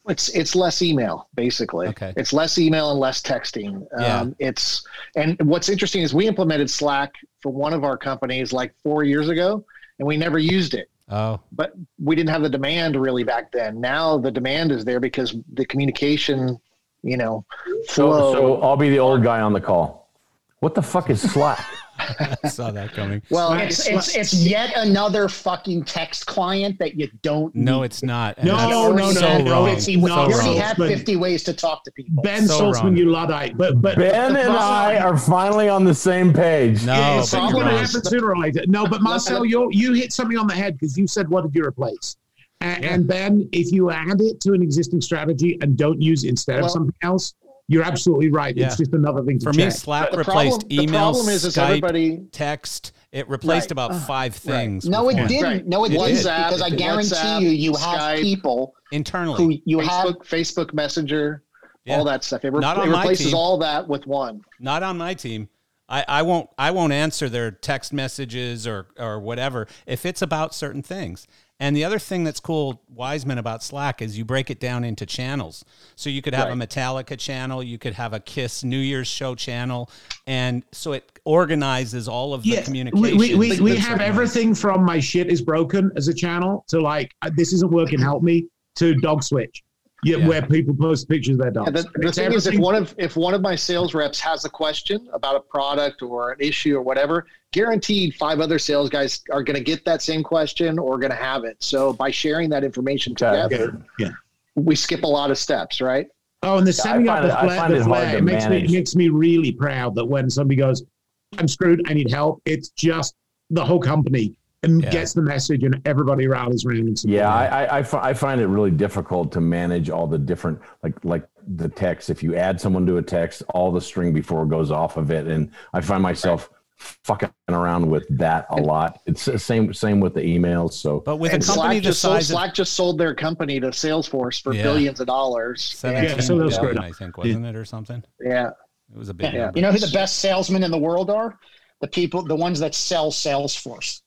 It's it's less email basically. Okay. It's less email and less texting. Yeah. Um, it's and what's interesting is we implemented Slack for one of our companies like four years ago, and we never used it. oh But we didn't have the demand really back then. Now the demand is there because the communication, you know, So, so I'll be the old guy on the call. What the fuck is Slack? i saw that coming well, It's, it's it's yet another fucking text client that you don't. no need. it's not And No, no, no, so no, wrong. it's See, not you already had 50 ways to talk to people. Ben So Saltzman, wrong. you luddite. But but Ben and I are finally on the same page. no Yeah, it's but going to happen sooner or later. No, but Marcel, you you hit something on the head because you said, "What did you replace?" And, and then, if you add it to an existing strategy and don't use it instead Well- of something else, you're absolutely right. Yeah. It's just another thing to For check. me, Slack the replaced problem, the email, problem is, is Skype, everybody text. It replaced Right. about five things. No, it didn't. Right. No, it, It didn't. did. Because I guarantee WhatsApp, you, you have Skype, people internally. who you Facebook, have. Facebook Messenger, Yeah. all that stuff. It, re- Not it my replaces team. all that with one. Not on my team. I, I won't I won't answer their text messages or or whatever if it's about certain things. And the other thing that's cool, Wiseman, about Slack is you break it down into channels. So you could have a Metallica channel, you could have a Kiss New Year's show channel, and so it organizes all of the yeah, communication. we, we, we, we have everything from my shit is broken as a channel to like uh, this isn't working, help me to dog switch. Yeah, Yeah. where people post pictures of their dogs. And the, the thing is, if one of if one of my sales reps has a question about a product or an issue or whatever, guaranteed five other sales guys are going to get that same question or going to have it. So by sharing that information together, Yeah. we skip a lot of steps, right? Oh, and the setting up find the it- I flare, find the it hard flare it makes me, manage. makes me really proud that when somebody goes, I'm screwed, I need help, it's just the whole company and Yeah. gets the message, and everybody rallies around. And Yeah, I, I, I, I find it really difficult to manage all the different like like the text. If you add someone to a text, all the string before goes off of it, and I find myself fucking around with that a lot. It's the same same with the emails. So But with and a company Slack the just sold size of Slack just sold their company to Salesforce for Yeah. billions of dollars. 17 Yeah, so that's billion, great. I think, wasn't it, or something? Yeah. It was a big Yeah. number. You know who the best salesmen in the world are? The people, the ones that sell Salesforce.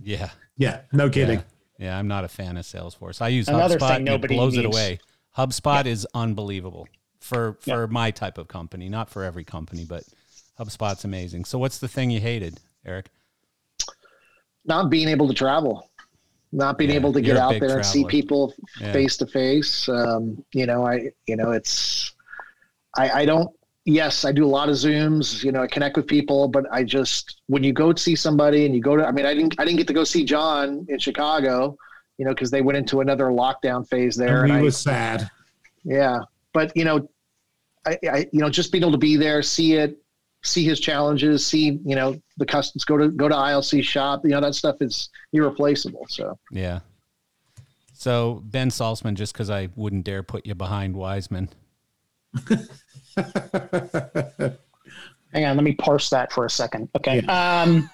Yeah. yeah, no kidding. Yeah. Yeah, I'm not a fan of Salesforce. I use Another HubSpot. thing nobody it blows it away. HubSpot is unbelievable for for my type of company, not for every company, but HubSpot's amazing. So, what's the thing you hated, Eric? Not being able to travel, not being Yeah, able to get out big there and see people face to face. Um, You know, I, you know, it's, I, I don't, yes, I do a lot of Zooms, you know, I connect with people, but I just, when you go see somebody and you go to, I mean, I didn't, I didn't get to go see John in Chicago, you know, cause they went into another lockdown phase there. And and we I, were sad. Yeah, but you know, I, I you know just being able to be there, see it, see his challenges, see you know the customs go to go to ILC shop, you know that stuff is irreplaceable. So Yeah. So, Ben Saltzman, just because I wouldn't dare put you behind Wiseman. Hang on, let me parse that for a second. Okay. Um,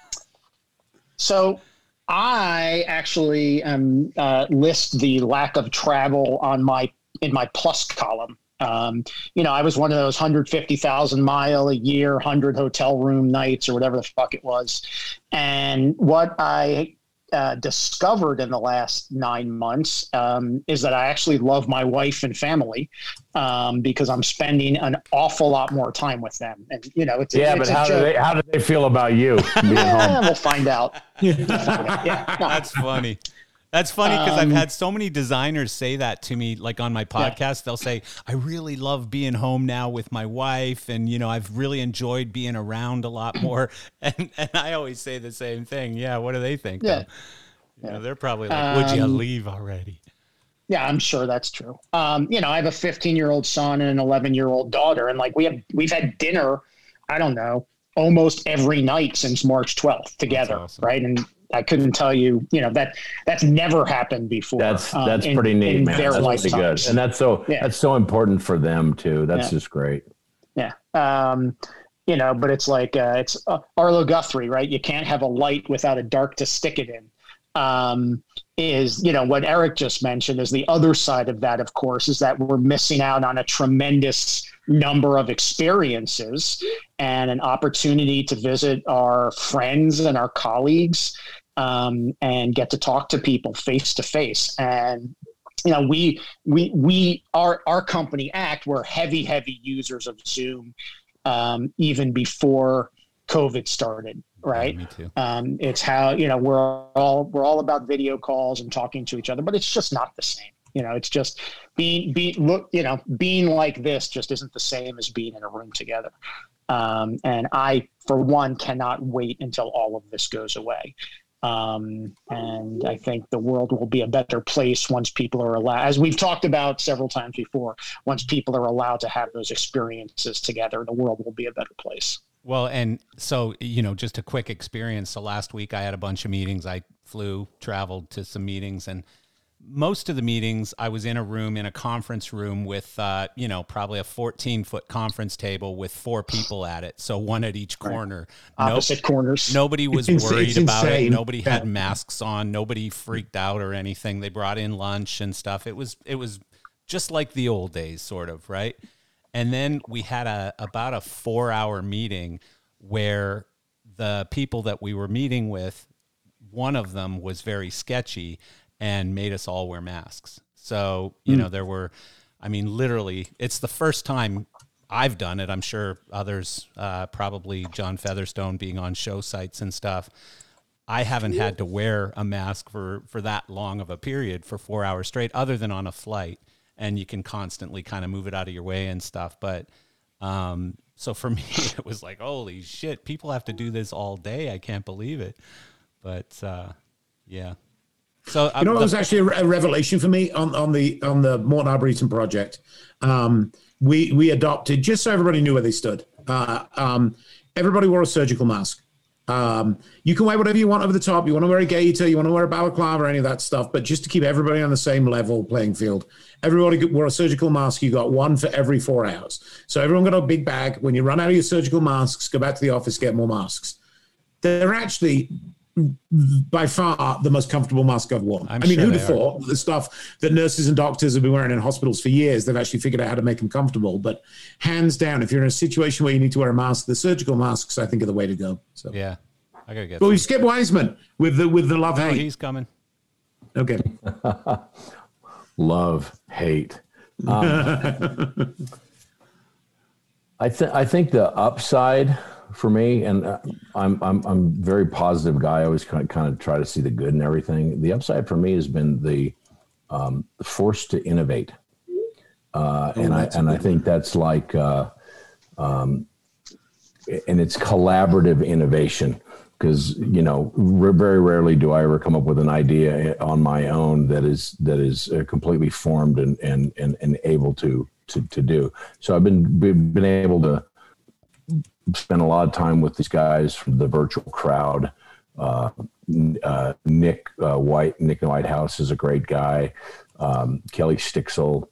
so I actually um, uh, list the lack of travel on my in my plus column. Um, you know, I was one of those 150,000 mile a year, 100 hotel room nights or whatever the fuck it was. And what I uh, discovered in the last nine months um, is that I actually love my wife and family um, because I'm spending an awful lot more time with them. And, you know, it's, yeah, it's but a how do they how do they feel about you being Yeah, home? we'll find out. Yeah, no, That's funny. That's funny because I've Um, had so many designers say that to me, like on my podcast. They'll say, I really love being home now with my wife. And, you know, I've really enjoyed being around a lot more. And, and I always say the same thing. Yeah. What do they think? Yeah. though? You know, they're probably like, would you Um, leave already? Yeah, I'm sure that's true. Um, you know, I have a 15 year old son and an 11 year old daughter, and like we have, we've had dinner. I don't know, almost every night since March 12th together, awesome. right? And I couldn't tell you, you know, that that's never happened before. That's um, that's in- pretty neat, man. That's pretty good, and that's so Yeah. that's so important for them too. That's Yeah. just great. Yeah. Um, you know, but it's like uh, it's uh, Arlo Guthrie, right? You can't have a light without a dark to stick it in. Um, is you know what Eric just mentioned is the other side of that, of course, is that we're missing out on a tremendous number of experiences and an opportunity to visit our friends and our colleagues um, and get to talk to people face to face. And you know we we we our our company act we're heavy heavy users of zoom um, even before covid started right? Me too. um, it's how you know we're all we're all about video calls and talking to each other but it's just not the same. You know it's just being be look you know being like this just isn't the same as being in a room together. Um, and i for one cannot wait until all of this goes away um, and I think the world will be a better place once people are allowed, as we've talked about several times before, once people are allowed to have those experiences together, the world will be a better place. Well, and so, you know, just a quick experience. So last week I had a bunch of meetings. I flew, traveled to some meetings, and most of the meetings I was in a room, in a conference room with, uh, you know, probably a 14 foot conference table with four people at it. So one at each corner. Nope. Opposite corners. Nobody was It's- worried it's about it. Nobody had masks on. Nobody freaked out or anything. They brought in lunch and stuff. It was it was just like the old days, sort of, right? And then we had a about a four hour meeting where the people that we were meeting with, one of them was very sketchy and made us all wear masks. So, you know, there were, I mean, literally, it's the first time I've done it. I'm sure others, uh, probably John Featherstone being on show sites and stuff. I haven't had to wear a mask for, for that long of a period for four hours straight, other than on a flight. And you can constantly kind of move it out of your way and stuff. But um, so for me, it was like, holy shit, people have to do this all day. I can't believe it. But uh, yeah. So You know, um, it was actually a, re- a revelation for me on, on the on the Morton Arboretum project. Um, we we adopted just so everybody knew where they stood. Uh, um, everybody wore a surgical mask. Um, you can wear whatever you want over the top. You want to wear a gaiter, you want to wear a balaclava, or any of that stuff, but just to keep everybody on the same level playing field. Everybody wore a surgical mask. You got one for every four hours. So everyone got a big bag. When you run out of your surgical masks, go back to the office, get more masks. They're actually by far the most comfortable mask I've worn. I'm i mean, sure who'd have are. thought the stuff that nurses and doctors have been wearing in hospitals for years, they've actually figured out how to make them comfortable. But hands down, if you're in a situation where you need to wear a mask, the surgical masks, I think, are the way to go. So, Yeah, I gotta get. but we some. skip Wiseman with the with the love Oh, hate. he's coming. Okay, love hate um, i think i think the upside for me and uh, i'm i'm i'm a very positive guy. I always kind of, kind of try to see the good in everything. The upside for me has been the um, force to innovate. Uh, and i and i think that's like uh, um, and it's collaborative innovation. Because you know very rarely do I ever come up with an idea on my own that is that is uh, completely formed and and and, and able to, to to do. So I've been been been able to spend a lot of time with these guys from the virtual crowd. Uh, uh, Nick uh, White, Nick Whitehouse is a great guy. Um, Kelly Stixel,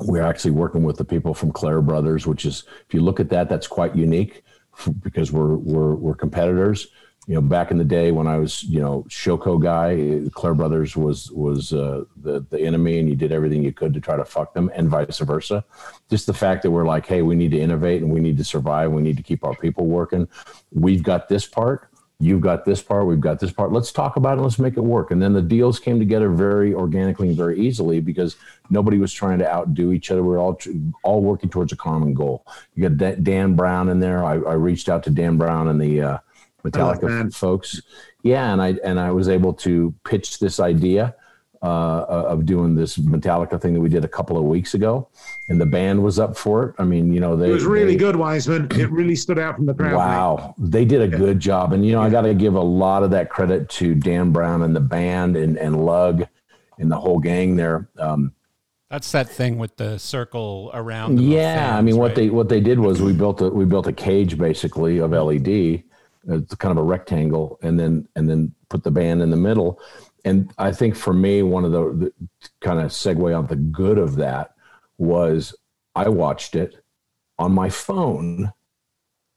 we're actually working with the people from Clair Brothers, which is, if you look at that, that's quite unique because we're we're we're competitors. You know, back in the day when I was, you know, Showco guy, Clair Brothers was was uh, the the enemy, and you did everything you could to try to fuck them, and vice versa. Just the fact that we're like, hey, we need to innovate and we need to survive, we need to keep our people working. We've got this part, you've got this part, we've got this part. Let's talk about it. Let's make it work. And then the deals came together very organically and very easily because nobody was trying to outdo each other. We are all all working towards a common goal. You got Dan Brown in there. I, I reached out to Dan Brown and the uh, Metallica Dan. folks. Yeah, and I and I was able to pitch this idea uh, of doing this Metallica thing that we did a couple of weeks ago, and the band was up for it. I mean, you know, they it was really they- good, Wiseman. It really stood out from the crowd. Wow, they did a good job, and you know I got to give a lot of that credit to Dan Brown and the band and and Lug and the whole gang there. Um, That's that thing with the circle around. them of yeah, I mean what right? they what they did was we built a we built a cage basically of LED, it's kind of a rectangle, and then and then put the band in the middle. And I think for me, one of the, the kind of segue on the good of that was I watched it on my phone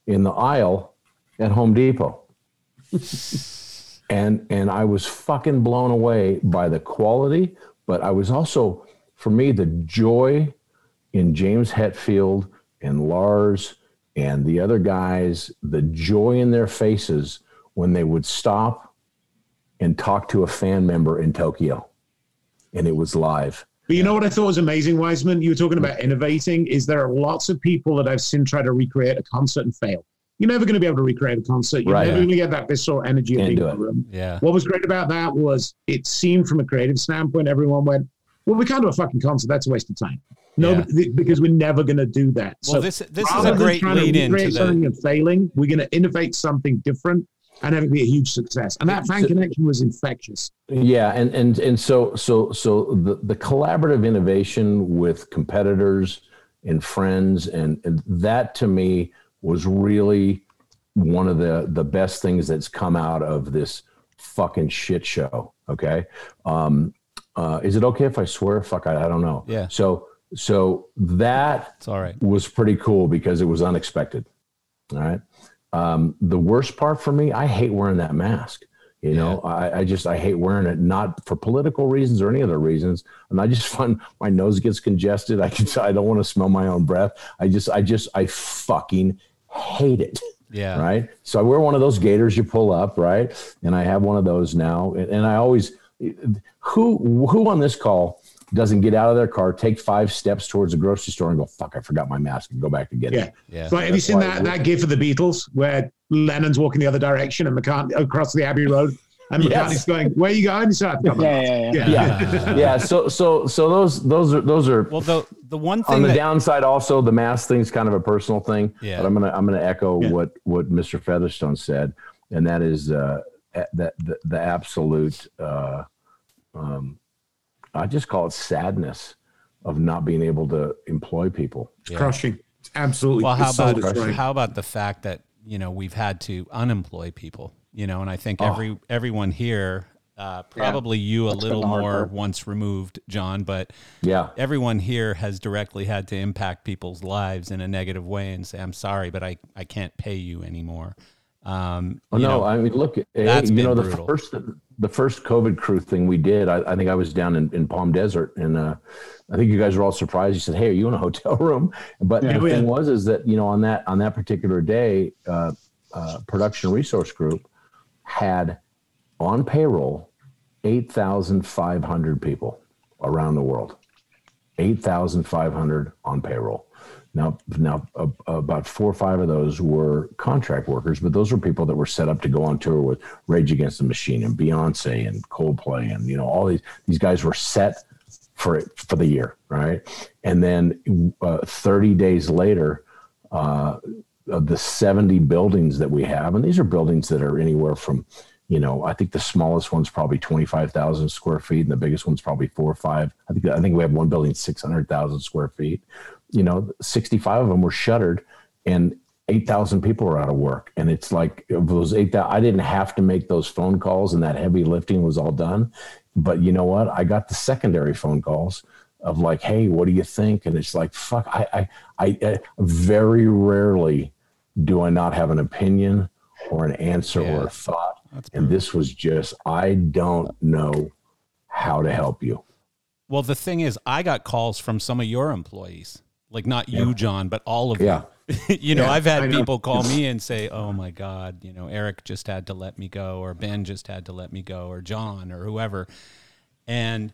in the aisle at Home Depot. and and I was fucking blown away by the quality, but I was also for me the joy in James Hetfield and Lars and the other guys, the joy in their faces when they would stop and talk to a fan member in Tokyo. And it was live. But you know what I thought was amazing, Wiseman? You were talking about innovating. Is there are lots of people that I've seen try to recreate a concert and fail. You're never going to be able to recreate a concert. You're Right. never going to get that visceral energy of being in the room. Yeah. What was great about that was it seemed from a creative standpoint, everyone went, "Well, we can't do a fucking concert. That's a waste of time." No, because we're never going to do that. Well, this this is rather a than great trying lead into recreate something the. and failing, we're going to innovate something different and have it be a huge success. And that fan So- connection was infectious. Yeah, and and and so so so the the collaborative innovation with competitors and friends and, and that to me was really one of the the best things that's come out of this fucking shit show. Okay, um, uh, is it okay if I swear? Fuck, I, I don't know. Yeah. So so that It's all right. was pretty cool because it was unexpected. All right. Um, the worst part for me, I hate wearing that mask. You know, I, I just I hate wearing it, not for political reasons or any other reasons. And I just find my nose gets congested. I can I don't want to smell my own breath. I just I just I fucking hate it. Yeah. Right. So I wear one of those gaiters you pull up, right? And I have one of those now. And, and I always who who on this call doesn't get out of their car, take five steps towards a grocery store and go, fuck, I forgot my mask and go back and get Yeah. it. Yeah. So have you seen that, that gif of the Beatles where Lennon's walking the other direction and McCartney across the Abbey Road and Yes. McCartney's going, "Where are you going?" He's like, "I've got my Yeah, yeah, yeah. Yeah. yeah. So so so those those are those are Well, the the one thing on the that downside also the mask thing's kind of a personal thing. Yeah. But I'm gonna I'm gonna echo Yeah. what what Mr. Featherstone said, and that is uh that the, the absolute uh um I just call it sadness of not being able to employ people. It's crushing. It's absolutely. well, how about destroying. how about the fact that you know we've had to unemploy people. You know, and I think Oh. every everyone here, uh, probably you a That's little more part. once removed, John, but Yeah. everyone here has directly had to impact people's lives in a negative way and say, "I'm sorry, but I I can't pay you anymore." Um, Well, you no, know, I mean, look, hey, that's you know, the brutal. first the first COVID crew thing we did. I, I think I was down in, in Palm Desert, and uh, I think you guys were all surprised. You said, "Hey, are you in a hotel room?" But Yeah, the thing had- was, is that you know, on that on that particular day, uh, uh, Production Resource Group had on payroll eight thousand five hundred people around the world. Eight thousand five hundred on payroll. Now, now uh, about four or five of those were contract workers, but those were people that were set up to go on tour with Rage Against the Machine and Beyonce and Coldplay, and you know all these these guys were set for it for the year, right? And then uh, 30 days later, uh, of the 70 buildings that we have, and these are buildings that are anywhere from, you know, I think the smallest one's probably 25,000 square feet, and the biggest one's probably four or five. I think I think we have one building 600,000 square feet. You know, 65 of them were shuttered, and 8,000 people were out of work. And it's like of those 8,000, I didn't have to make those phone calls, and that heavy lifting was all done. But you know what? I got the secondary phone calls of like, hey, what do you think? And it's like, fuck, I, I, I, I very rarely do I not have an opinion or an answer Yeah. or a thought. And this was just, I don't know how to help you. Well, the thing is, I got calls from some of your employees, like not you, John, but all of Yeah. you. you know, Yeah, I've had know. people call me and say, "Oh my God, you know, Eric just had to let me go, or Ben just had to let me go, or John, or whoever," and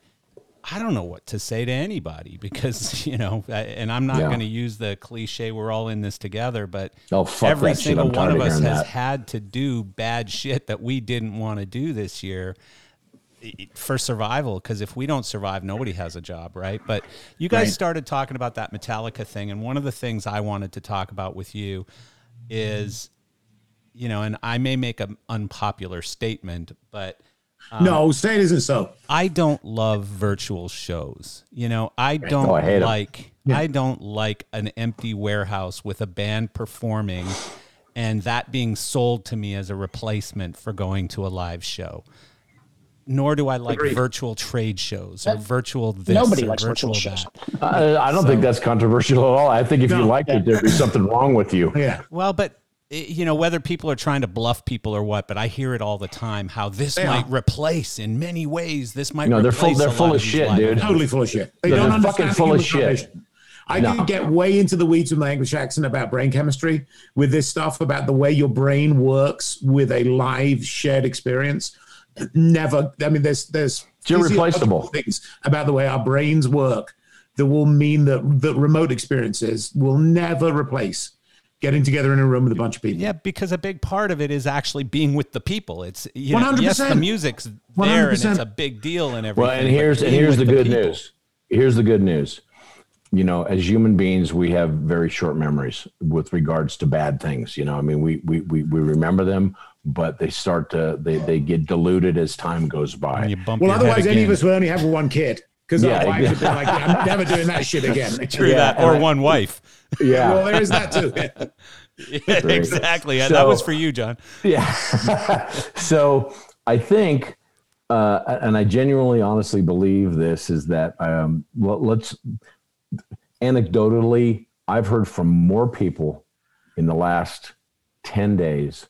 I don't know what to say to anybody because you know, I- and I'm not Yeah. going to use the cliche "we're all in this together," but Oh, every single one of of us has that. had to do bad shit that we didn't want to do this year for survival because if we don't survive nobody has a job right? But you guys Right. started talking about that metallica thing and one of the things i wanted to talk about with you is you know and i may make an unpopular statement but um, no, say it isn't so. i don't love virtual shows. You know i don't Oh, I like i don't like an empty warehouse with a band performing and that being sold to me as a replacement for going to a live show nor do I like Agreed. virtual trade shows or virtual this Nobody or likes virtual virtual shows. that. I, I don't think that's controversial at all. I think if you No. liked it, there'd be something wrong with you. Yeah. Well, but eh, you know whether people are trying to bluff people or what, but I hear it all the time how this They might replace in many ways. This might No, they're full- they're full of these shit, live dude. Totally full of shit. They They're don't fucking full of shit. I No. could get way into the weeds with my English accent about brain chemistry with this stuff about the way your brain works with a live shared experience. Never. I mean, there's there's irreplaceable. physiological things about the way our brains work that will mean that that remote experiences will never replace getting together in a room with a bunch of people. Yeah, because a big part of it is actually being with the people. It's you know, yes, the 100%. music's there and it's 100%. a big deal and everything. Well, and here's and here's with the good people- news. Here's the good news. You know, as human beings, we have very short memories with regards to bad things. You know, I mean, we we we, we remember them, but they start to they they get diluted as time goes by. Well, otherwise, any of us will only have one kid because Yeah, our wives would be like, "I'm never doing that shit again." True Yeah, that, or and I- one wife. Yeah, Well, there is that too. Yeah, exactly. Yeah, that was for you, John. Yeah. so I think, uh, and I genuinely, honestly believe this is that um, well, let's anecdotally, I've heard from more people in the last 10 days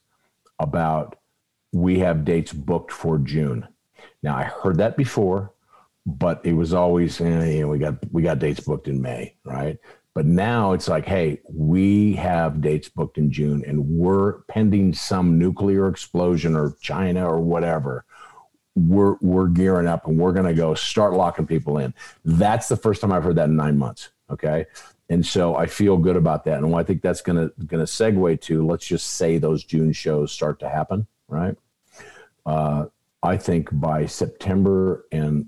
about we have dates booked for June. Now I heard that before, but it was always, eh, you know, we got, we got dates booked in May. Right. But now it's like, hey, we have dates booked in June and we're pending some nuclear explosion or China or whatever. We're, we're gearing up and we're going to go start locking people in. That's the first time I've heard that in nine months. Okay. And so I feel good about that. And I think that's going to, going to segue to, let's just say those June shows start to happen. Right. Uh, I think by September and,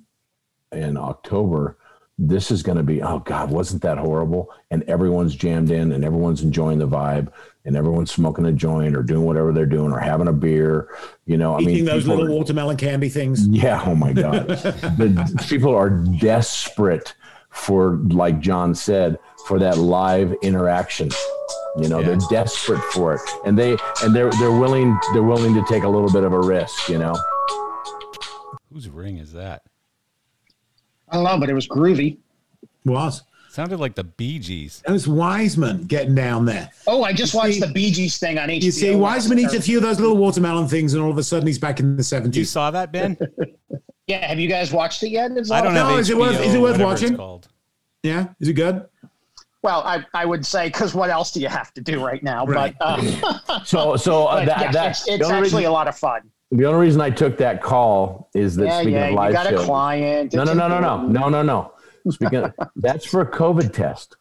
and October, this is going to be oh god wasn't that horrible and everyone's jammed in and everyone's enjoying the vibe and everyone's smoking a joint or doing whatever they're doing or having a beer you know i Eating mean those little are- watermelon candy things. yeah oh my god the people are desperate for, like John said, for that live interaction. You know, Yeah. they're desperate for it, and they and they're they're willing they're willing to take a little bit of a risk. You know. Whose ring is that? I don't know, but it was groovy. Was Sounded like the Bee Gees. it was Wiseman getting down there? Oh, I just You watched see- the Bee Gees thing on HBO. You see, Wiseman eats a few of those little watermelon things, and all of a sudden he's back in the 70s. You saw that, Ben? Yeah, have you guys watched it yet? It's I don't all- have is it worth- HBO, is it worth it's watching? called. Yeah, is it good? Well, I, I would say because what else do you have to do right now? Right. But, uh, So so uh, but that, yeah, that it's, the it's actually reason- a lot of fun. The only reason I took that call is that Yeah, speaking yeah, of you live got a client. No, no, no, no, no, no, no, no. Speaking, of, that's for a COVID test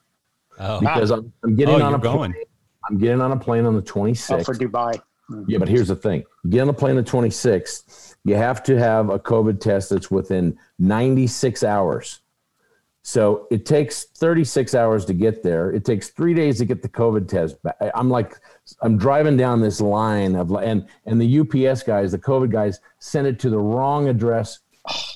Oh, because I'm, I'm getting oh on you're a going. plane. I'm getting on a plane on the Oh, 26th. for Dubai. Mm. yeah, but here's the thing: you get on the plane on the 26th. You have to have a COVID test that's within 96 hours. So it takes 36 hours to get there. It takes three days to get the COVID test back. I- I'm like, I'm driving down this line of, and and the UPS guys, the COVID guys, sent it to the wrong address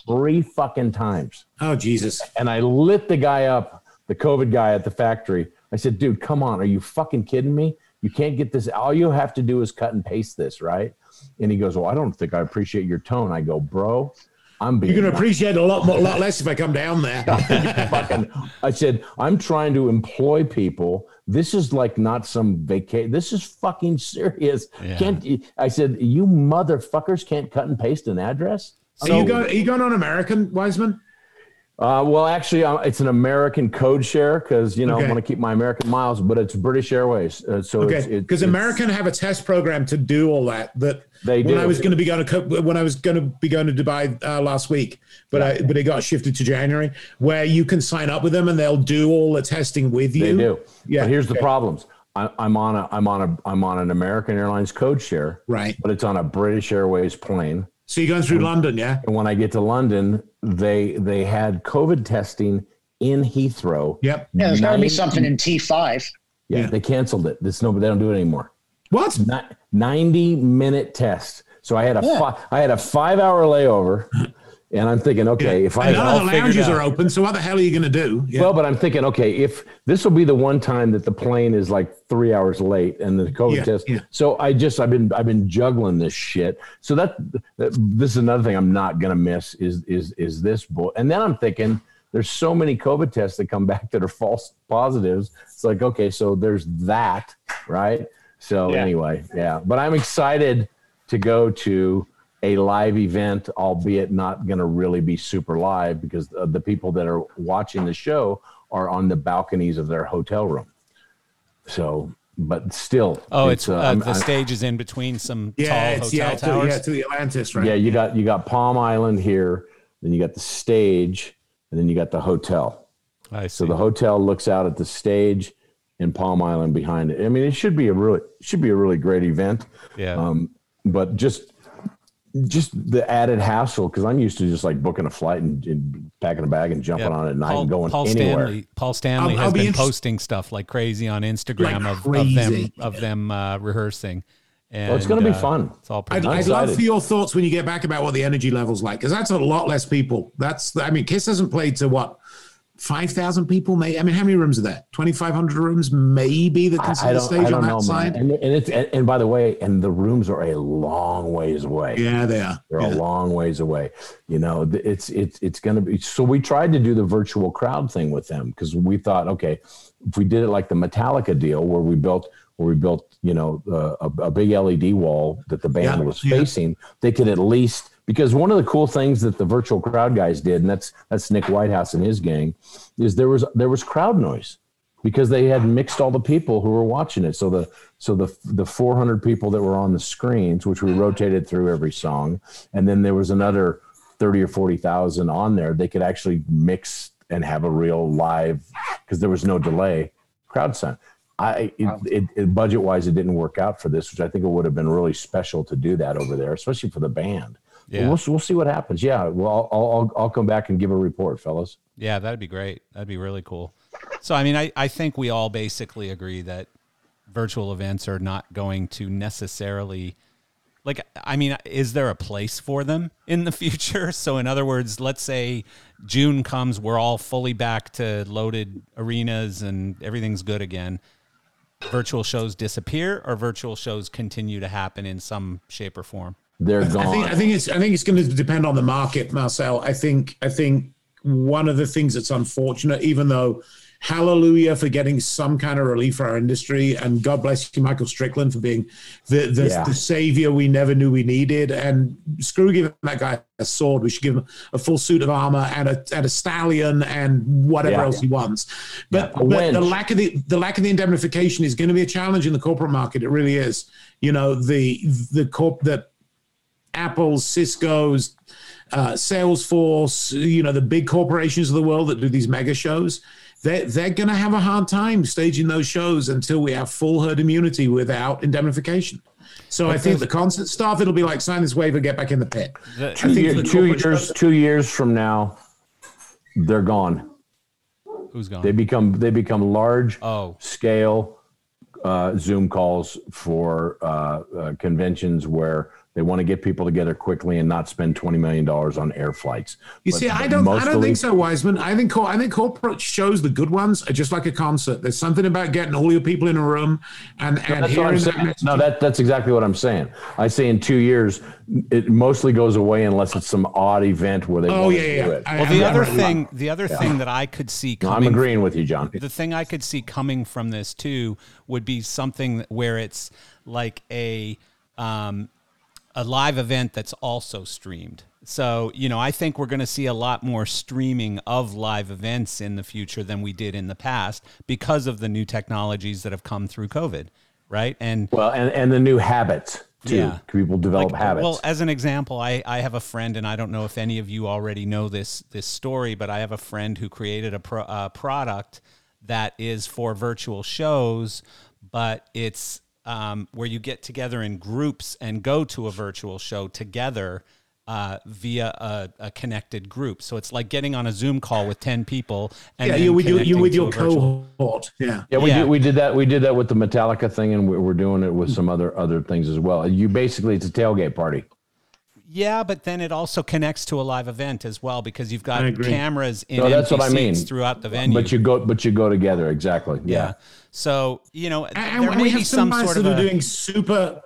three fucking times. Oh Jesus! And I lit the guy up, the COVID guy at the factory. I said, dude, come on. Are you fucking kidding me? You can't get this. All you have to do is cut and paste this, right? And he goes, Well, I don't think I appreciate your tone. I go, Bro, I'm being You're going to appreciate it a lot more, lot less if I come down there. fucking. I said, I'm trying to employ people. This is like not some vacation. This is fucking serious. Yeah. Can't I said, You motherfuckers can't cut and paste an address? Are you going? Are you going on American Wiseman? Uh, well, actually, uh, it's an American code share because you know Okay. I want to keep my American miles, but it's British Airways. Uh, so Okay, because it's- American have a test program to do all that. That They when do. I was going to be going to co- when I was going to be going to Dubai uh, last week, but I but it got shifted to January, where you can sign up with them and they'll do all the testing with you. they do. Yeah, But here's the problems. I, I'm on a I'm on a I'm on an American Airlines code share, Right. but it's on a British Airways plane. So you're going through London, yeah? And when I get to London, they they had COVID testing in Heathrow. Yep. Yeah, there's got to be something in T5. Yeah, Yeah. they canceled it. This no, they don't do it anymore. What? Ni- 90 minute test. So I had a Yeah. fi- I had a five hour layover, and I'm thinking, okay, if I And none of the lounges are open, so what the hell are you going to do? Yeah. Well, but I'm thinking, okay, if this will be the one time that the plane is like three hours late and the COVID Yeah, test, yeah. so I just I've been I've been juggling this shit. So that, that this is another thing I'm not gonna miss is is is this bull. And then I'm thinking, there's so many COVID tests that come back that are false positives. It's like okay, so there's that, right? So Yeah. anyway, yeah. But I'm excited to go to a live event, albeit not going to really be super live because uh, the people that are watching the show are on the balconies of their hotel room. So, but still, Oh, it's, uh, I'm- the I'm- stage is in between some yeah, tall it's, hotel yeah, to, yeah, to the Atlantis, right? yeah, you got you got Palm Island here, then you got the stage, and then you got the hotel. I So the hotel looks out at the stage and Palm Island behind it. I mean, it should be a really should be a really great event. yeah. Um, but just just the added hassle because I'm used to just like booking a flight and, and packing a bag and jumping Yeah. on it at night Paul, and going Paul anywhere. Stanley. Paul Stanley I'll- has I'll be been interest- posting stuff like crazy on Instagram Like of, of them of them uh, rehearsing. And, Well, it's going to be uh, fun. It's all I'd, pretty. I'm I'd love for your thoughts when you get back about what the energy level's like, because that's a lot less people. That's, I mean, Kiss hasn't played to what, 5,000 people? may I mean, how many rooms are there? 2,500 rooms, maybe that can see the stage on that know, side. man. And, and it's and, and by the way, and the rooms are a long ways away. Yeah, they are. They're Yeah. a long ways away. You know, it's it's it's going to be. So we tried to do the virtual crowd thing with them because we thought, okay, if we did it like the Metallica deal, where we built where we built, you know, uh, a, a big LED wall that the band Yeah, was yeah. facing, they could at least because one of the cool things that the virtual crowd guys did, and that's that's Nick Whitehouse and his gang, is there was there was crowd noise because they had mixed all the people who were watching it. So the so the the 400 people that were on the screens, which we rotated through every song, and then there was another 30 or 40 thousand on there. They could actually mix and have a real live because there was no delay crowd sound. I it, it, it budget wise, it didn't work out for this, which I think it would have been really special to do that over there, especially for the band. Yeah. we'll we'll see what happens. Yeah, well, I'll, I'll I'll come back and give a report, fellas. Yeah, that'd be great. That'd be really cool. So, I mean, I, I think we all basically agree that virtual events are not going to necessarily like I mean, is there a place for them in the future? So in other words, let's say June comes, we're all fully back to loaded arenas and everything's good again. Virtual shows disappear or virtual shows continue to happen in some shape or form? They're I gone. think I think it's I think it's going to depend on the market, Marcel. I think I think one of the things that's unfortunate, even though hallelujah for getting some kind of relief for our industry, and God bless you, Michael Strickland, for being the the, Yeah. the savior we never knew we needed. And screw giving that guy a sword. We should give him a full suit of armor and a and a stallion and whatever Yeah. else he wants. But, Yeah, but the lack of the the lack of the indemnification is going to be a challenge in the corporate market. It really is. You know the the corp that Apple's, Cisco's, uh, Salesforce, you know, the big corporations of the world that do these mega shows, they're, they're going to have a hard time staging those shows until we have full herd immunity without indemnification. So I think the concert stuff, it'll be like sign this waiver, get back in the pit. The- I two, think year- the two years. Two years from now, they're gone. Who's gone? They become they become large oh, scale uh, Zoom calls for uh, uh, conventions where they want to get people together quickly and not spend twenty million dollars on air flights. You But- see, I don't, I don't think so, Wiseman. I think, I think corporate shows, the good ones, are just like a concert. There's something about getting all your people in a room and, and That's hearing that No, that that's exactly what I'm saying. I say in two years, it mostly goes away unless it's some odd event where they Oh want yeah, to yeah. do yeah. it. I- well, I'm- the other thing, the other thing that I could see No, I'm agreeing with you, John. the thing I could see coming from this too would be something where it's like a um, a live event that's also streamed. So you know, I think we're going to see a lot more streaming of live events in the future than we did in the past because of the new technologies that have come through COVID, right? And Well, and and the new habits too. Yeah. People develop like, habits. Well, as an example, I, I have a friend, and I don't know if any of you already know this this story, but I have a friend who created a pro, uh, product that is for virtual shows, but it's um, where you get together in groups and go to a virtual show together. Uh, via a, a connected group, so it's like getting on a Zoom call with ten people, and yeah, then you with your, you connecting with your a virtual- cohort. Yeah. yeah, we yeah. did we did that we did that with the Metallica thing, and we're doing it with some other other things as well. You basically it's a tailgate party. Yeah, but then it also connects to a live event as well because you've got cameras in No, that's what I mean. seats throughout the venue. But you go but you go together exactly. yeah. Yeah. So you know, And, there and may we be have some some sort of that are a, doing super,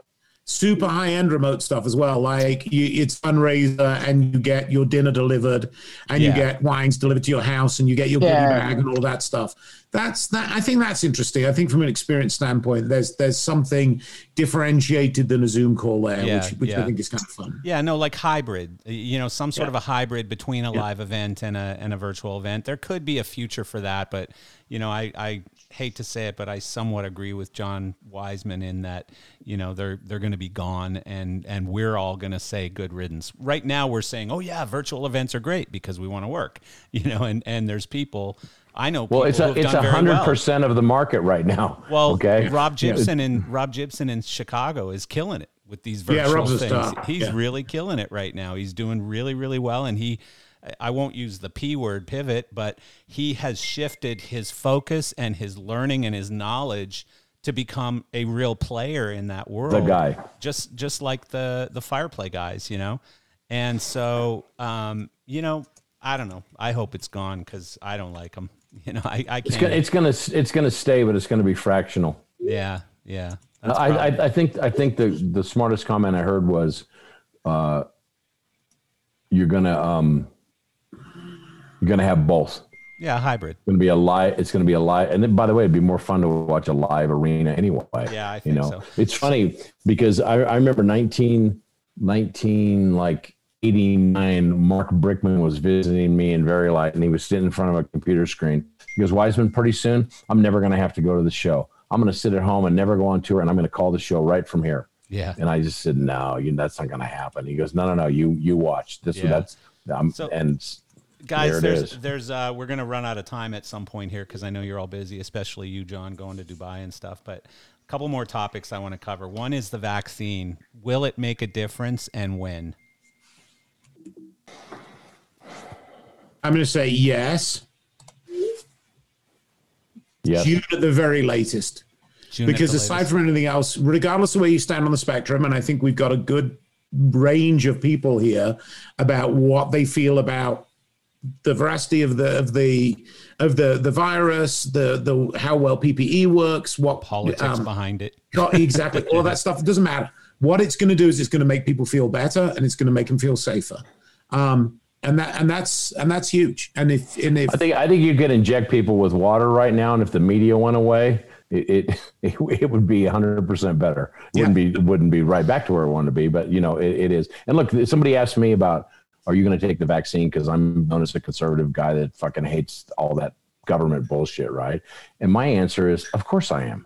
super high end remote stuff as well. Like you, it's fundraiser, and you get your dinner delivered, and Yeah. you get wines delivered to your house, and you get your goodie Yeah. bag and all that stuff. That's that. I think that's interesting. I think from an experience standpoint, there's there's something differentiated than a Zoom call there, Yeah, which which yeah. I think is kind of fun. yeah, no, like hybrid. You know, some sort of a hybrid between a live event and a and a virtual event. There could be a future for that, but you know, I I hate to say it, but I somewhat agree with John Wiseman in that you know they're they're going to be gone, and and we're all going to say good riddance. Right now, we're saying, oh yeah, virtual events are great because we want to work. You know, and and there's people. I know. Well, people it's a have it's done a hundred well. percent of the market right now. Well, okay. Rob Gibson and Rob Gibson in Chicago is killing it with these virtual Rob's a things. Uh, He's Yeah. really killing it right now. He's doing really, really well, and he. I won't use the P word pivot, but he has shifted his focus and his learning and his knowledge to become a real player in that world. The guy. Just just like the the fireplay guys, you know. And so um, you know, I don't know. I hope it's gone cuz I don't like them. You know, I I It's can't. gonna it's gonna it's gonna stay, but it's gonna be fractional. yeah, yeah. I, I I think I think the the smartest comment I heard was, uh, you're gonna um, you're gonna have both. yeah, hybrid. It's gonna be a live. It's gonna be a live. And then, by the way, it'd be more fun to watch a live arena anyway. Yeah, I you think know, so. it's funny because I I remember 19, 19 like. 89 Marc Brickman was visiting me in Vari-Lite and he was sitting in front of a computer screen he goes wiseman pretty soon i'm never going to have to go to the show i'm going to sit at home and never go on tour and i'm going to call the show right from here Yeah. and I just said, no, you, that's not going to happen. He goes, no, no, no, you, you watch this. Yeah. That's, um, So- and guys There there's there's uh we're gonna run out of time at some point here because i know you're all busy especially you john going to dubai and stuff but a couple more topics i want to cover one is the vaccine will it make a difference and when I'm going to say yes. yes, June at the very latest. June because the aside latest. from anything else, regardless of where you stand on the spectrum, and I think we've got a good range of people here about what they feel about the veracity of the of the of the the virus, the the how well PPE works, what politics um, behind it. got- exactly all that stuff. It doesn't matter. What it's going to do is it's going to make people feel better, and it's going to make them feel safer. Um, and that and that's and that's huge. And if and if I think I think you could inject people with water right now, and if the media went away, it it, it, it would be 100 percent better. It wouldn't be wouldn't be right back to where it wanted to be, but you know it, it is. And look, somebody asked me about, are you going to take the vaccine? Because I'm known as a conservative guy that fucking hates all that government bullshit, right? And my answer is, of course I am.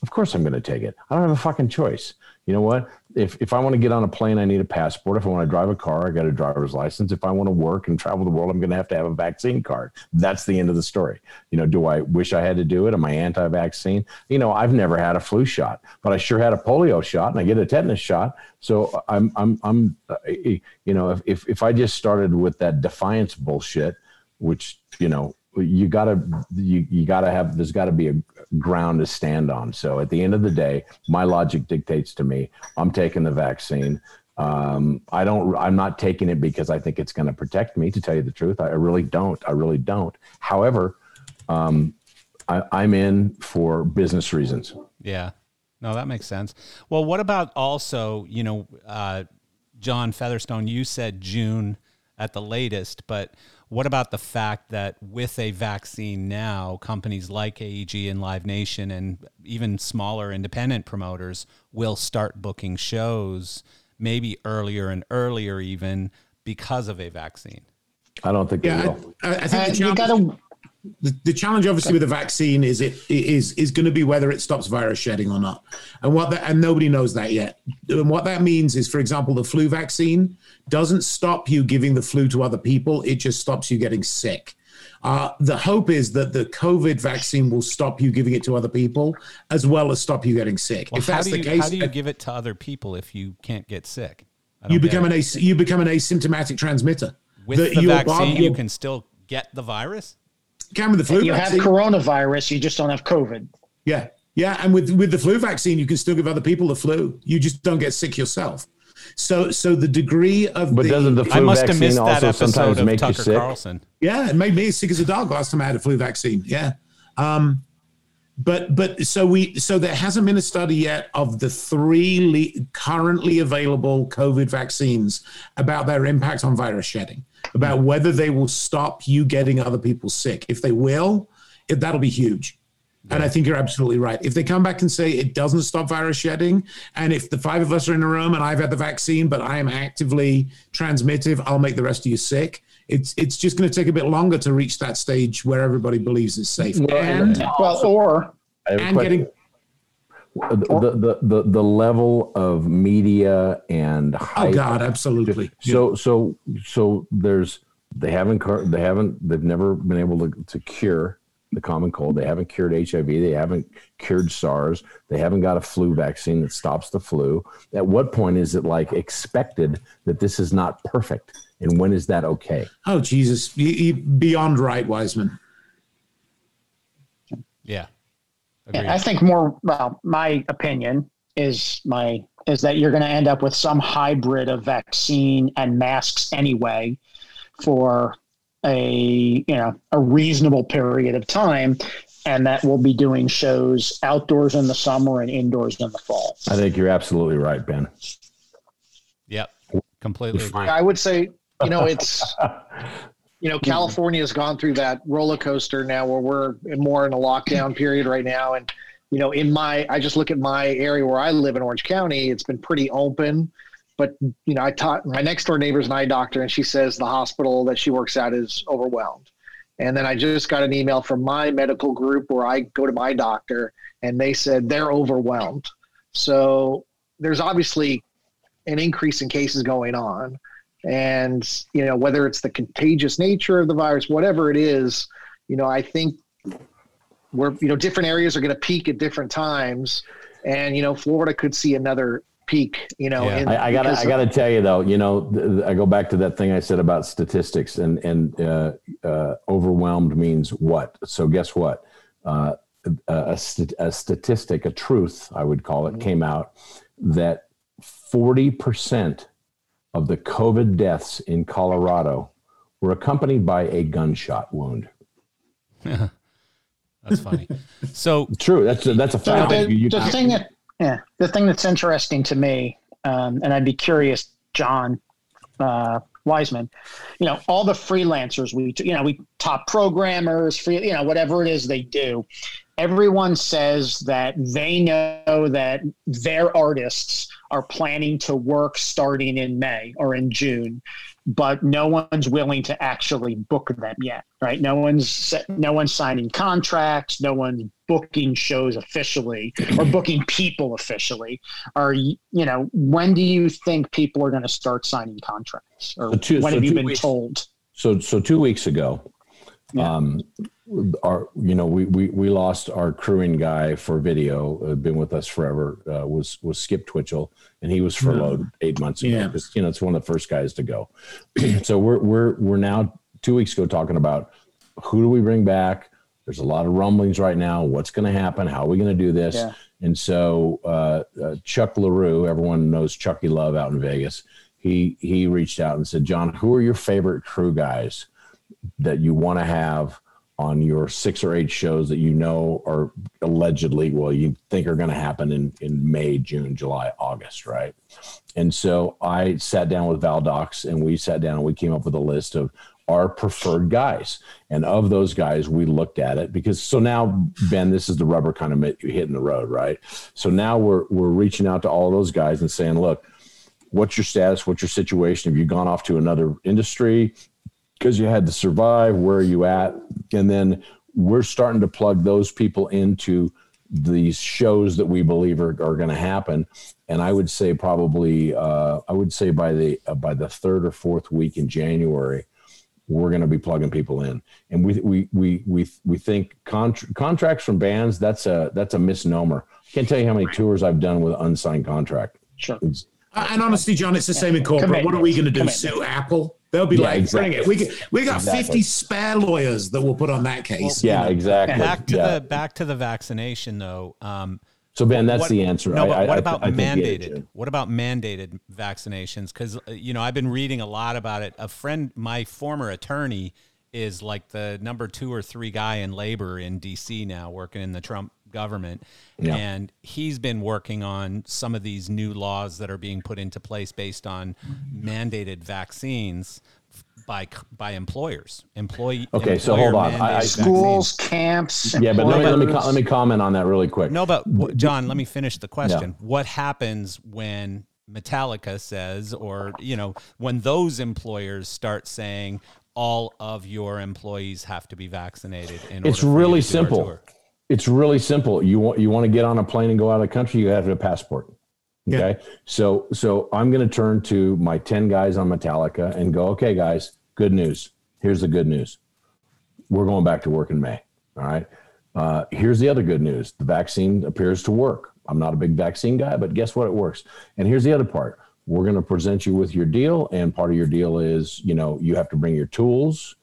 Of course I'm going to take it. I don't have a fucking choice. You know what? If if I want to get on a plane, I need a passport. If I want to drive a car, I got a driver's license. If I want to work and travel the world, I'm going to have to have a vaccine card. That's the end of the story. You know, do I wish I had to do it? Am I anti-vaccine? You know, I've never had a flu shot, but I sure had a polio shot and I get a tetanus shot. So I'm I'm I'm uh, you know, if if, if I just started with that defiance bullshit, which you know you gotta you, you gotta have there's gotta be a ground to stand on. So at the end of the day my logic dictates to me i'm taking the vaccine. Um, i don't i'm not taking it because i think it's going to protect me to tell you the truth. I really don't i really don't. However um, I, i'm in for business reasons. Yeah. No, that makes sense. Well, what about also, you know, uh, John Featherstone, you said June at the latest, but what about the fact that with a vaccine now, companies like AEG and Live Nation and even smaller independent promoters will start booking shows maybe earlier and earlier even because of a vaccine? i don't think they yeah, will. I, I think Uh, the you challenge, gotta the, the challenge obviously with the vaccine is it is is going to be whether it stops virus shedding or not and what that and nobody knows that yet and what that means is for example the flu vaccine doesn't stop you giving the flu to other people it just stops you getting sick uh, the hope is that the COVID vaccine will stop you giving it to other people as well as stop you getting sick. Well, if how that's do the you, case, how do you give it to other people if you can't get sick? You become an as- you become an asymptomatic transmitter. with That the vaccine, body- you can still get the virus. Can with the flu you have coronavirus, you just don't have COVID. Yeah. Yeah. And with, with the flu vaccine, you can still give other people the flu. You just don't get sick yourself. So so the degree of but the, doesn't the I flu must have vaccine missed that also episode sometimes of make you Tucker sick Carlson. yeah, it made me as sick as a dog last time I had a flu vaccine. Yeah. Um but but so we so there hasn't been a study yet of the three le- currently available COVID vaccines about their impact on virus shedding, about whether they will stop you getting other people sick. If they will, it, that'll be huge. And I think you're absolutely right. If they come back and say it doesn't stop virus shedding, and if the five of us are in a room and I've had the vaccine, but I am actively transmittive, I'll make the rest of you sick. It's it's just going to take a bit longer to reach that stage where everybody believes it's safe. And Well, or I have a and question. getting the, the the the level of media and oh, hype. oh god, absolutely. So so so there's they haven't they haven't they've never been able to, to cure the common cold. They haven't cured HIV. They haven't cured SARS. They haven't got a flu vaccine that stops the flu. At what point is it like expected that this is not perfect? And when is that okay? Oh Jesus, you, you, beyond right, Wiseman. Yeah. Agreed. I think more. Well, my opinion is my is that you're going to end up with some hybrid of vaccine and masks anyway, for a you know a reasonable period of time, and that we'll be doing shows outdoors in the summer and indoors in the fall. I think you're absolutely right, Ben. Yep. Completely agree. I would say, you know, it's you know, mm-hmm. California has gone through that roller coaster now where we're more in a lockdown mm-hmm. period right now. And, you know, in my, I just look at my area where I live in Orange County, it's been pretty open. But, you know, I taught my next door neighbor's an eye doctor, and she says the hospital that she works at is overwhelmed. And then I just got an email from my medical group where I go to my doctor, and they said they're overwhelmed. So there's obviously an increase in cases going on and you know whether it's the contagious nature of the virus whatever it is you know i think we're you know different areas are going to peak at different times and you know florida could see another peak you know Yeah. in- I, I gotta, I gotta tell you though, you know, th- th- I go back to that thing I said about statistics and and uh, uh, overwhelmed means what? So guess what? Uh, a, st- a statistic, a truth, I would call it, came out that 40% of the COVID deaths in Colorado were accompanied by a gunshot wound. Yeah, That's funny. So True. That's a, that's a So fact. the, You- you- the thing that yeah, the thing that's interesting to me, um, and I'd be curious, John uh, Wiseman, you know, all the freelancers we you know we top programmers, free you know whatever it is they do. Everyone says that they know that their artists are planning to work starting in May or in June, but no one's willing to actually book them yet, right? No one's no one's signing contracts, no one's booking shows officially or booking people officially. Are you you know when do you think people are going to start signing contracts, or So two- when so have you been weeks- told? So so two weeks ago, Yeah. um, our you know we we we lost our crewing guy for video. Uh, been with us forever. Uh, was was Skip Twitchell, and he was furloughed eight months ago. Yeah. because you know it's one of the first guys to go. so we're we're we're now two weeks ago talking about who do we bring back. There's a lot of rumblings right now. What's going to happen? How are we going to do this? Yeah. And so uh, uh, Chuck Larue, everyone knows Chucky Love out in Vegas. He he reached out and said, John, who are your favorite crew guys that you want to have on your six or eight shows that you know are allegedly, well, you think are going to happen in in May, June, July, August, right? And so I sat down with val docs and we sat down and we came up with a list of our preferred guys. And of those guys, we looked at it because so now, Ben, this is the rubber kind of hitting the road, right? So now we're we're reaching out to all those guys and saying, look, what's your status? What's your situation? Have you gone off to another industry because you had to survive? Where are you at? And then we're starting to plug those people into these shows that we believe are, are going to happen. And I would say probably, uh, I would say by the uh, by the third or fourth week in January, we're going to be plugging people in. And we we we we we think contr contracts from bands that's a that's a misnomer. I can't tell you how many tours I've done with unsigned contract. Sure. It's, And honestly, John, it's the same in corporate. What are we going to do? Sue Apple? They'll be Yeah, like, exactly. bring it. We got, we got Exactly. 50 spare lawyers that will put on that case. yeah, exactly. back to yeah. the back to the vaccination though. Um, So Ben, that's what- the answer. No, but I- what I- about I think mandated? What about mandated vaccinations? Because you know I've been reading a lot about it. A friend, my former attorney, is like the number two or three guy in labor in D.C. now, working in the Trump government, Yeah. and he's been working on some of these new laws that are being put into place based on mandated vaccines by by employers. Employee. Okay, so hold on. employer-mandated I- I- vaccines. Schools, camps. Yeah, but let me let me let me comment on that really quick. No, but w- John, let me finish the question. What happens when Metallica says, or you know, when those employers start saying all of your employees have to be vaccinated? In It's order really to do simple. It's really simple. You want you want to get on a plane and go out of the country, you have to have a passport. Okay. So so I'm going to turn to my 10 guys on Metallica and go, "Okay, guys, good news. Here's the good news. We're going back to work in May. All right. Uh, here's the other good news. The vaccine appears to work. I'm not a big vaccine guy, but guess what? It works. And here's the other part. We're going to present you with your deal, and part of your deal is, you know, you have to bring your tools.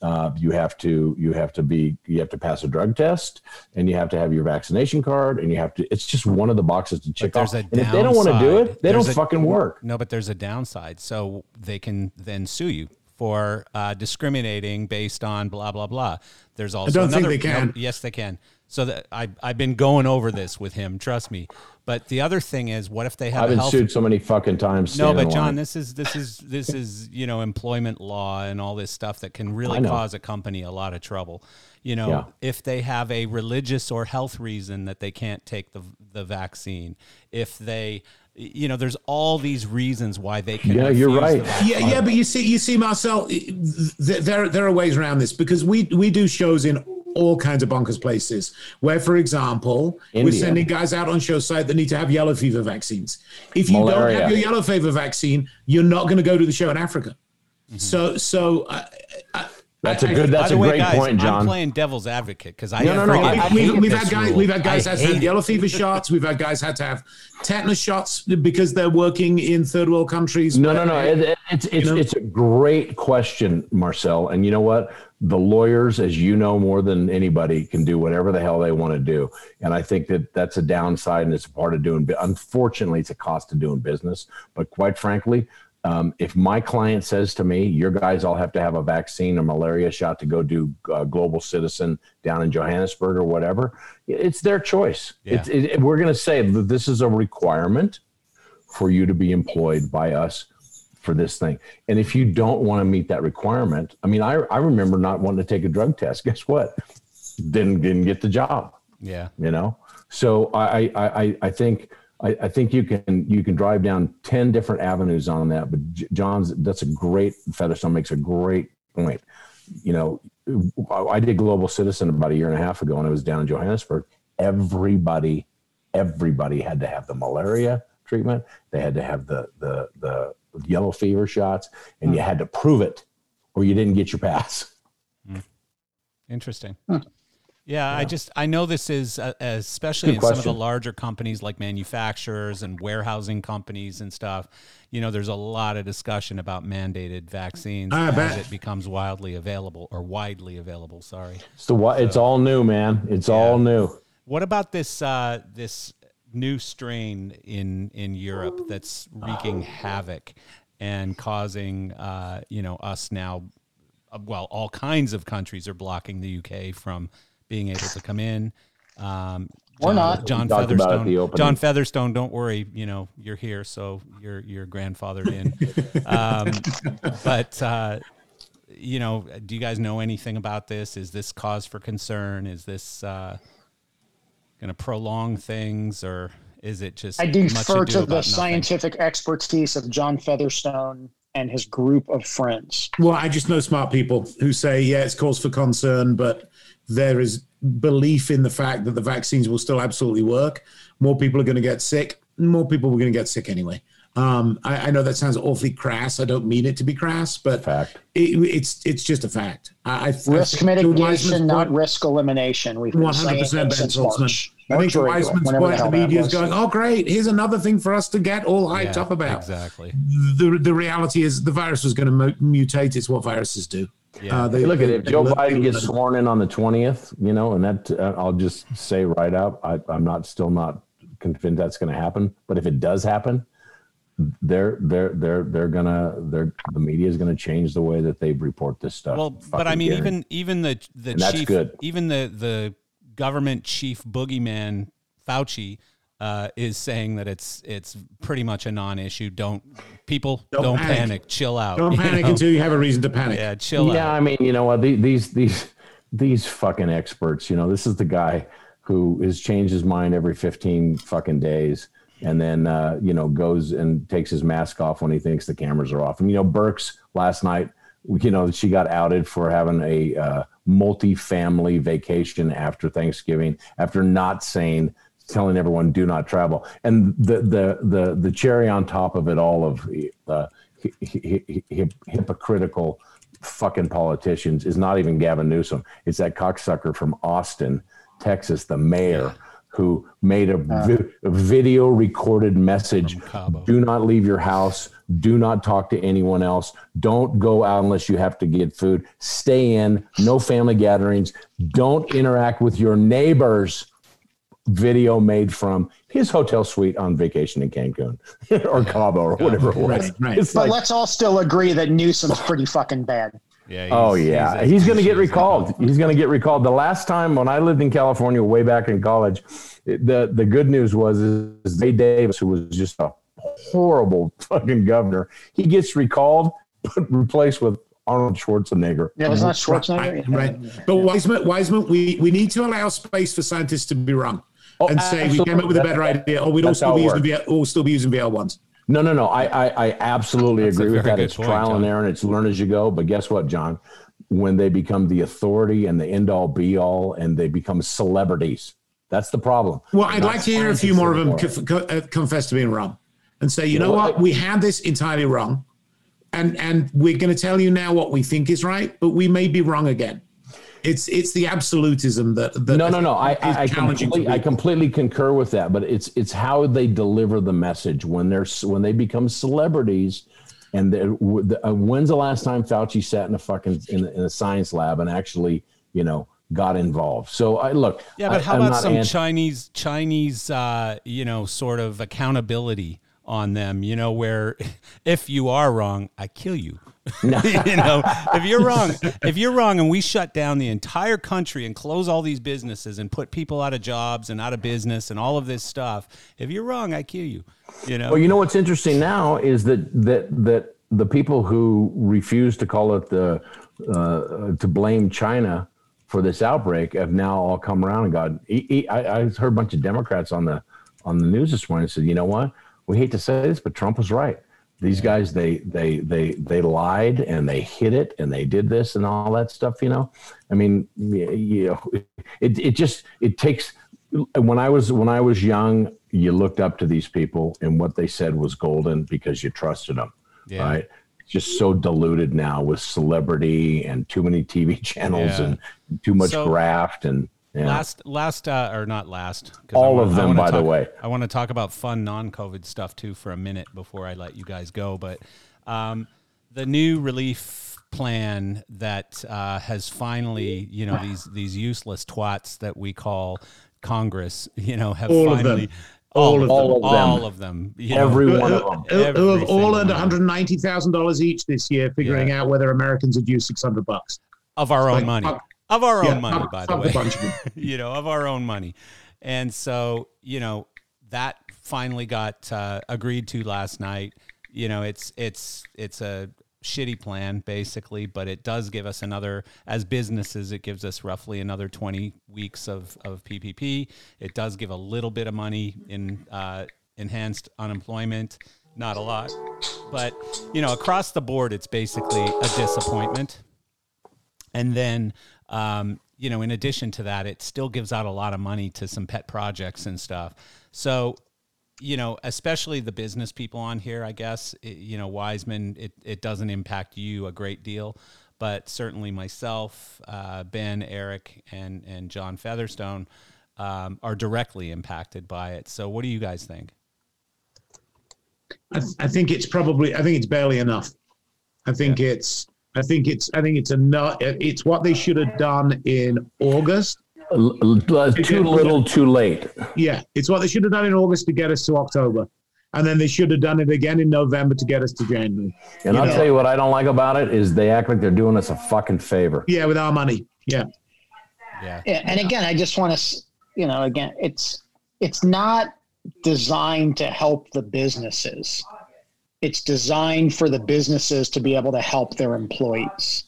Uh, you have to you have to be you have to pass a drug test, and you have to have your vaccination card, and you have to. It's just one of the boxes to check off. a And if they don't want to do it, they don't a- fucking work. No, but there's a downside. So they can then sue you for uh, discriminating based on blah blah blah. There's also I don't think another, they can. no, yes, they can. So that I I've been going over this with him. Trust me. But the other thing is, what if they have I've a been health sued so many fucking times. no, but John, line. this is this is this is you know employment law and all this stuff that can really cause a company a lot of trouble. You know, Yeah. if they have a religious or health reason that they can't take the the vaccine, if they, you know, there's all these reasons why they can. Yeah, you're right. the vaccine. Yeah, yeah, but you see, you see, Marcel, th- there there are ways around this because we we do shows in all kinds of bonkers places. Where, for example, we're sending guys out on show site that need to have yellow fever vaccines. If you don't have your yellow fever vaccine, you're not going to go to the show in Africa. So, so uh, That's a good. That's a way, great guys, point, I'm John. playing devil's advocate because I No, no, no, freaking I- I we've, we've had guys, rule. we've had guys I had hate had it. yellow fever shots. We've had guys had to have tetanus shots because they're working in third world countries. No, no, no. It, it- it's it's know? it's a great question, Marcel. And you know what? The lawyers, as you know more than anybody, can do whatever the hell they want to do. And I think that that's a downside and it's a part of doing. Unfortunately, it's a cost of doing business. But quite frankly, um, if my client says to me, "Your guys all have to have a vaccine or malaria shot to go do uh, Global Citizen down in Johannesburg or whatever," it's their choice. Yeah. It's, it, we're going to say that this is a requirement for you to be employed by us for this thing. And if you don't want to meet that requirement, I mean, I, I remember not wanting to take a drug test. Guess what? Didn't didn't get the job. Yeah. You know. So I I I, I think. I, I think you can you can drive down ten different avenues on that, but John's that's a great Featherstone makes a great point. You know, I did Global Citizen about a year and a half ago, and I was down in Johannesburg. Everybody, everybody had to have the malaria treatment. They had to have the the the yellow fever shots, and you had to prove it, or you didn't get your pass. Interesting. Yeah, I just I know this is uh, especially Good in some of the larger companies like manufacturers and warehousing companies and stuff. You know, there's a lot of discussion about mandated vaccines I as bet. it becomes wildly available or widely available. Sorry. So what? It's all new, man. It's all new. What about this uh, this new strain in in Europe that's wreaking havoc and causing uh, you know us now? uh, Well, all kinds of countries are blocking the UK from being able to come in. Um, Or John, not. John We talked about it at Featherstone. John Featherstone, don't worry. You know you're here, so you're you're grandfathered in. um, but uh, you know, do you guys know anything about this? Is this cause for concern? Is this uh, going to prolong things, or is it just I much defer to about the nothing? scientific expertise of John Featherstone and his group of friends. Well, I just know smart people who say, yeah, it's cause for concern, but there is belief in the fact that the vaccines will still absolutely work. More people are going to get sick. More people are going to get sick anyway. Um, I, I know that sounds awfully crass. I don't mean it to be crass, but Fact. it, it's it's just a fact. I, I, I Risk think to mitigation, not risk elimination. We've been one hundred percent it Ben since Saltzman. March. I think March to or April, Wiseman's whenever point, the hell media is going, "Oh, great! Here's another thing for us to get all hyped Yeah, up about." exactly. The the reality is, the virus was going to mu- mutate. It's what viruses do. Yeah. Uh, they- Look at it. If Joe learn- Biden gets sworn in on the twentieth, you know, and that uh, I'll just say right up, I, I'm not still not convinced that's going to happen. But if it does happen, they're they're they're they're gonna they're the media is going to change the way that they report this stuff. Well, but I mean, guarantee. even even the the And chief, good. even the the government chief boogeyman Fauci uh, is saying that it's it's pretty much a non-issue. Don't people don't, Don't panic. panic. chill out. Don't panic know? until you have a reason to panic. yeah, chill yeah, out. Yeah, I mean, you know what? These these these fucking experts. You know, this is the guy who has changed his mind every fifteen fucking days, and then uh, you know goes and takes his mask off when he thinks the cameras are off. And you know, Birx last night, you know, she got outed for having a uh, multi-family vacation after Thanksgiving after not saying. Telling everyone do not travel, and the the the the cherry on top of it all of uh, hypocritical fucking politicians is not even Gavin Newsom. It's that cocksucker from Austin, Texas, the mayor, who made a, uh. vi- a video recorded message do not leave your house. Do not talk to anyone else. Don't go out unless you have to get food. Stay in. No family gatherings. Don't interact with your neighbors. Video made from his hotel suite on vacation in Cancun or Cabo or whatever it was. Right, right. It's But like, let's all still agree that Newsom's pretty fucking bad. Yeah. Oh yeah, he's oh, he's, going to get recalled. He's going to get recalled. The last time when I lived in California, way back in college, the the good news was is Gray Davis, who was just a horrible fucking governor, he gets recalled, but replaced with Arnold Schwarzenegger. Yeah, was not Schwarzenegger. Right, right. But Wiseman, Wiseman, we, we need to allow space for scientists to be wrong Oh, and say we came up with a better idea, or we'd all still be it using VL, all still be using VL ones. No, no, no. I I, I absolutely That's agree with that. It's point, trial and error, and it's learn as you go. But guess what, John? When they become the authority and the end all be all, and they become celebrities, that's the problem. Well, I'd like to hear a few more of them conf- uh, confess to being wrong and say, you know know what, what? we had this entirely wrong, and and we're going to tell you now what we think is right, but we may be wrong again. It's it's the absolutism that, that no, no, no. I, I, I, challenging completely, I completely concur with that. But it's it's how they deliver the message when they're when they become celebrities. And the, the, uh, when's the last time Fauci sat in a fucking in, a- in a science lab and actually, you know, got involved? So I look. Yeah, but I- how I'm about some anti- Chinese Chinese uh, you know, sort of accountability on them, you know, where if you are wrong, I kill you. you know, if you're wrong, if you're wrong and we shut down the entire country and close all these businesses and put people out of jobs and out of business and all of this stuff, if you're wrong, I kill you. You know. Well, you know what's interesting now is that that that the people who refuse to call it the uh, to blame China for this outbreak have now all come around and gone. I heard a bunch of Democrats on the on the news this morning said, you know what? We hate to say this, but Trump was right. These guys, they they they they lied and they hid it and they did this and all that stuff. You know, I mean, you know, it it just it takes. When I was when I was young, you looked up to these people and what they said was golden because you trusted them. Yeah. Right? Just so diluted now with celebrity and too many TV channels Yeah. and too much So- graft and yeah. Last, last, uh, or not last. All I of them, wanna by the way. I want to talk about fun non-COVID stuff too for a minute before I let you guys go. But um, the new relief plan that uh, has finally, you know, these these useless twats that we call Congress, you know, have All of them. finally All of All them. of them. all of them, you know, Every Who, one of them. who- who have all earned one hundred ninety thousand dollars each this year, figuring out whether Americans would use six hundred bucks. of our own Like, money, fuck- of our Yeah, own money, by the way. a bunch of them. you know, of our own money. And so, you know, that finally got uh, agreed to last night. You know, it's it's it's a shitty plan basically, but it does give us another as businesses it gives us roughly another 20 weeks of of PPP. It does give a little bit of money in uh, enhanced unemployment, not a lot. But, you know, across the board it's basically a disappointment. And then, um, you know, in addition to that, it still gives out a lot of money to some pet projects and stuff. So, you know, especially the business people on here, I guess, it, you know, Wiseman, it, it doesn't impact you a great deal, but certainly myself, uh, Ben, Eric, and, and John Featherstone um, are directly impacted by it. So, what do you guys think? I, I think it's probably. I think it's barely enough. I think it's. I think it's. I think it's enough. It's what they should have done in August. L- l- uh, too little, too late. Yeah, it's what they should have done in August to get us to October, and then they should have done it again in November to get us to January. And You I'll know. tell you what I don't like about it is they act like they're doing us a fucking favor. Yeah, with our money. Yeah, Yeah. Yeah, and again, I just want to, you know, again, it's it's not designed to help the businesses. It's designed for the businesses to be able to help their employees.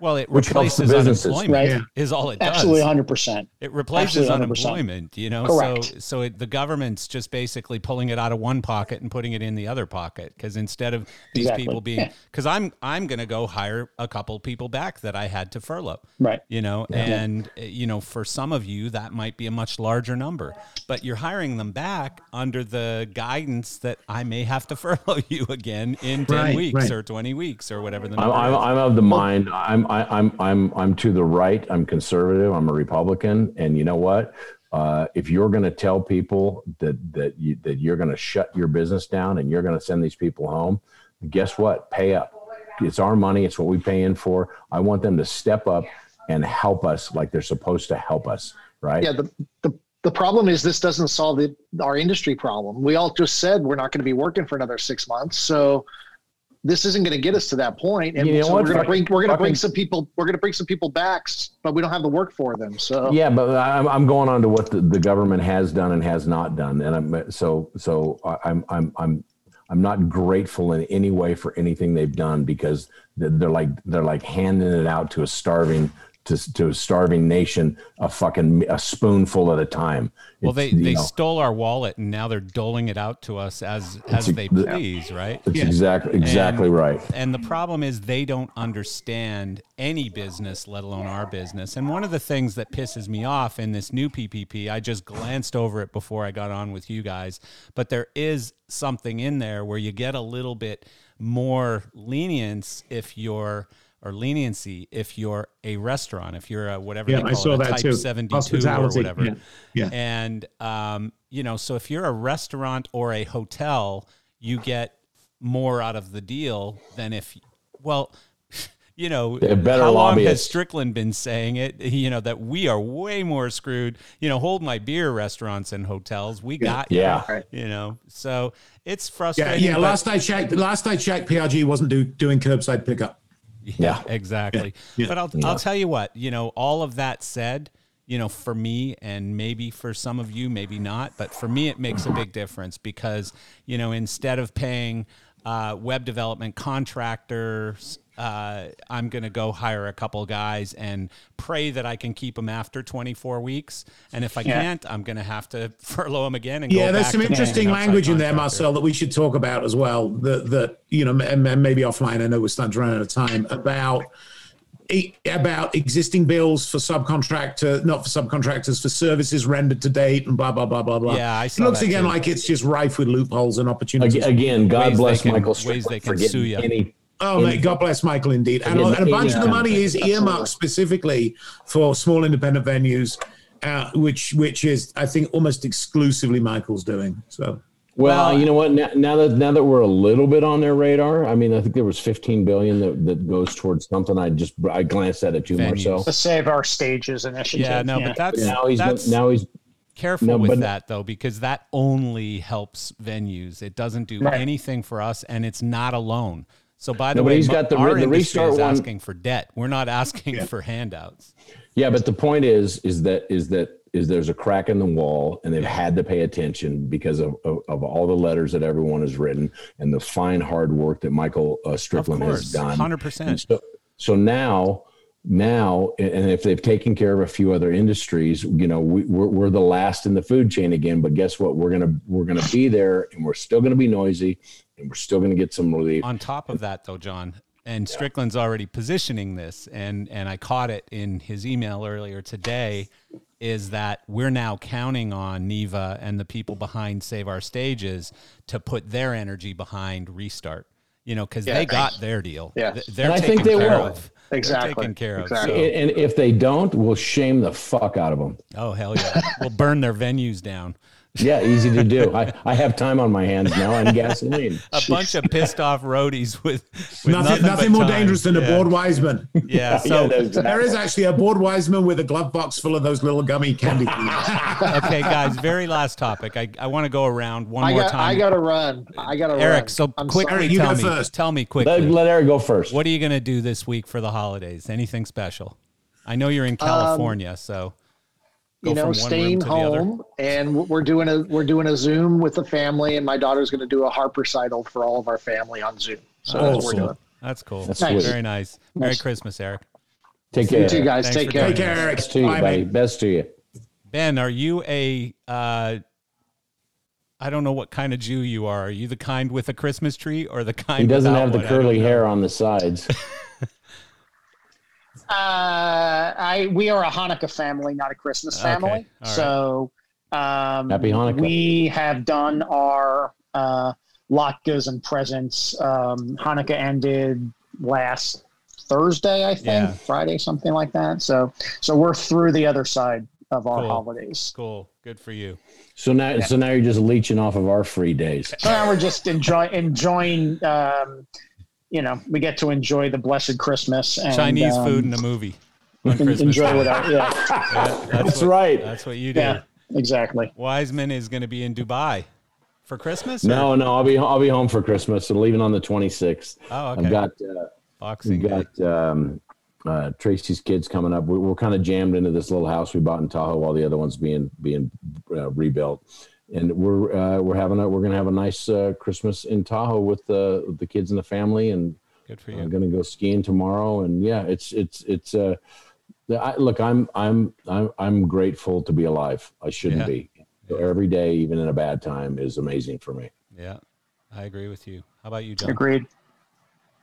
Well, it Which helps the replaces businesses, unemployment, right? Yeah. is all it does. Absolutely, hundred percent. It replaces 100%. unemployment, you know. Correct. So, so it, the government's just basically pulling it out of one pocket and putting it in the other pocket because instead of these Exactly. people being, Yeah. because I'm I'm going to go hire a couple people back that I had to furlough, Right. you know, and uh, you know, for some of you that might be a much larger number, but you're hiring them back under the guidance that I may have to furlough you again in ten Right, weeks right. or twenty weeks or whatever the I'm, number I'm, is. I'm of the mind. I'm I, I'm I'm I'm to the right. I'm conservative. I'm a Republican. And you know what? Uh, if you're going to tell people that that you, that you're going to shut your business down and you're going to send these people home, guess what? Pay up. It's our money. It's what we pay in for. I want them to step up and help us like they're supposed to help us. Right? Yeah, the, the the problem is this doesn't solve the, our industry problem. We all just said we're not going to be working for another six months, so this isn't going to get us to that point. And You so we're going to bring we're going to bring some people we're going to bring some people back, but we don't have the work for them. So Yeah, but I'm, I'm going on to what the, the government has done and has not done, and I'm so so I'm I'm I'm I'm not grateful in any way for anything they've done because they're like they're like handing it out to a starving to to a starving nation a fucking a spoonful at a time. well, they they know, stole our wallet and now they're doling it out to us as as a- they the- please, right? it's Yeah. exactly exactly And- right. And the problem is they don't understand any business, let alone our business. And one of the things that pisses me off in this new PPP, I just glanced over it before I got on with you guys, but there is something in there where you get a little bit more lenience if you're or leniency if you're a restaurant, if you're a whatever Yeah, they call I saw it, a that type too. 72 or whatever. yeah, yeah. And um, you know, so if you're a restaurant or a hotel, you get more out of the deal than if, well, you know, better how long has lobbyists. Strickland been saying it? You know that we are way more screwed. You know, hold my beer restaurants and hotels. We got you. Yeah. You know, so it's Yeah, frustrating. yeah. but- Last I checked, last I checked, PRG wasn't do, doing curbside pickup. Yeah. exactly. Yeah. But I'll I'll tell you what, you know, all of that said, you know, for me and maybe for some of you, maybe not, but for me it makes a big difference because, you know, instead of paying uh, web development contractors, uh, I'm going to go hire a couple guys and pray that I can keep them after 24 weeks. And if I Yeah. can't, I'm going to have to furlough them again. And Yeah, go there's back some interesting an language in there. Marcel, that we should talk about as well. That that you know, and, and maybe offline. I know we're starting to run out of time about about existing bills for subcontractor, not for subcontractors, for services rendered to date, and blah blah blah blah blah. Yeah, I it looks that again too. like it's just rife with loopholes and opportunities. Again, God Ways they bless can- Michael ways they can for getting sue ya. any. Oh, Any- mate, God bless Michael indeed. And, and a bunch of the money is earmarked specifically for small independent venues, uh, which which is I think almost exclusively Michael's doing. So Well, Well, you know what? Now, now that now that we're a little bit on their radar, I mean, I think there was 15 billion that, that goes towards something. I just I glanced at it too, Venues. Marcel. The Save Our Stages initiative. Yeah, no, but that's Now he's that's, now he's careful No, with that though because that only helps venues it doesn't do Right. anything for us and it's not a loan so by the No, way he's mo- got the our re- the industry restart is one- asking for debt we're not asking for handouts Yeah, but the point is, is that is that is there's a crack in the wall, and they've had to pay attention because of, of, of all the letters that everyone has written and the fine hard work that Michael uh, Strickland has done. 100%. And So, so now, now, and if they've taken care of a few other industries, you know, we, we're, we're the last in the food chain again. But guess what? We're gonna we're gonna be there, and we're still gonna be noisy, and we're still gonna get some relief. on top of that though john and strickland's already positioning this and and i caught it in his email earlier today is that we're now counting on NIVA and the people behind save our stages to put their energy behind restart you know because Yeah, they got thanks. their deal Yeah. They're And I think they care will. of They're Exactly. taken care of Exactly. so- and, and if they don't, we'll shame the fuck out of them. oh hell yeah we'll burn their venues down Yeah, easy to do. I, I have time on my hands now and gasoline. a bunch of pissed off roadies with, with nothing, nothing, nothing more time. dangerous than a yeah. bored Wiseman. yeah so there is actually a bored Wiseman with a glove box full of those little gummy candy okay guys very last topic i, I want to go around one I more got time I got to run. I got to run. Eric, so I'm quickly sorry. Eric, you tell go me, first. tell me Let, quickly, let Eric go first. what are you going to do this week for the holidays? Anything special? I know you're in um, California, so go you know, staying room to the other. home, and we're doing a we're doing a Zoom with the family, and my daughter's going to do a harp recital for all of our family on Zoom. So that's what we're doing. That's cool. That's Nice. Very nice. Merry Nice. Christmas, Eric. Take care. You too, guys. Thanks Take care. Take care, Eric. Best to you, Bye, buddy. mate. Best to you. Ben, are you a uh, I don't know what kind of Jew you are. Are you the kind with a Christmas tree or the kind He doesn't have the one? Curly hair on the sides. Uh, I we are a Hanukkah family, not a Christmas Okay, family. So um, Happy Hanukkah. We have done our uh, latkes and presents. Um, Hanukkah ended last Thursday, I think, Yeah. Friday, something like that. So so we're through the other side of our Cool. holidays. Cool. Good for you. So now, so now you're just leeching off of our free days. So now we're just enjoy enjoying. Um, you know, we get to enjoy the blessed Christmas and Chinese um, food in a movie. On Christmas enjoy without, yeah, Yeah, That's what- right. That's what you do. yeah, exactly. Wiseman is going to be in Dubai for Christmas. or- No, no, I'll be I'll be home for Christmas. I'm leaving on the 26th. Oh, okay. I've got uh, Boxing we Day. got um, uh, Tracy's kids coming up. We're, we're kind of jammed into this little house we bought in Tahoe while the other one's being being uh, rebuilt, and we're uh, we're having a we're gonna have a nice uh, Christmas in Tahoe with the with the kids and the family, and Good for I'm gonna go skiing tomorrow. And yeah, it's it's it's uh, I, look, I'm I'm I'm I'm grateful to be alive. I shouldn't Yeah. be. So every day, even in a bad time, is amazing for me. Yeah, I agree with you. How about you, John? Agreed.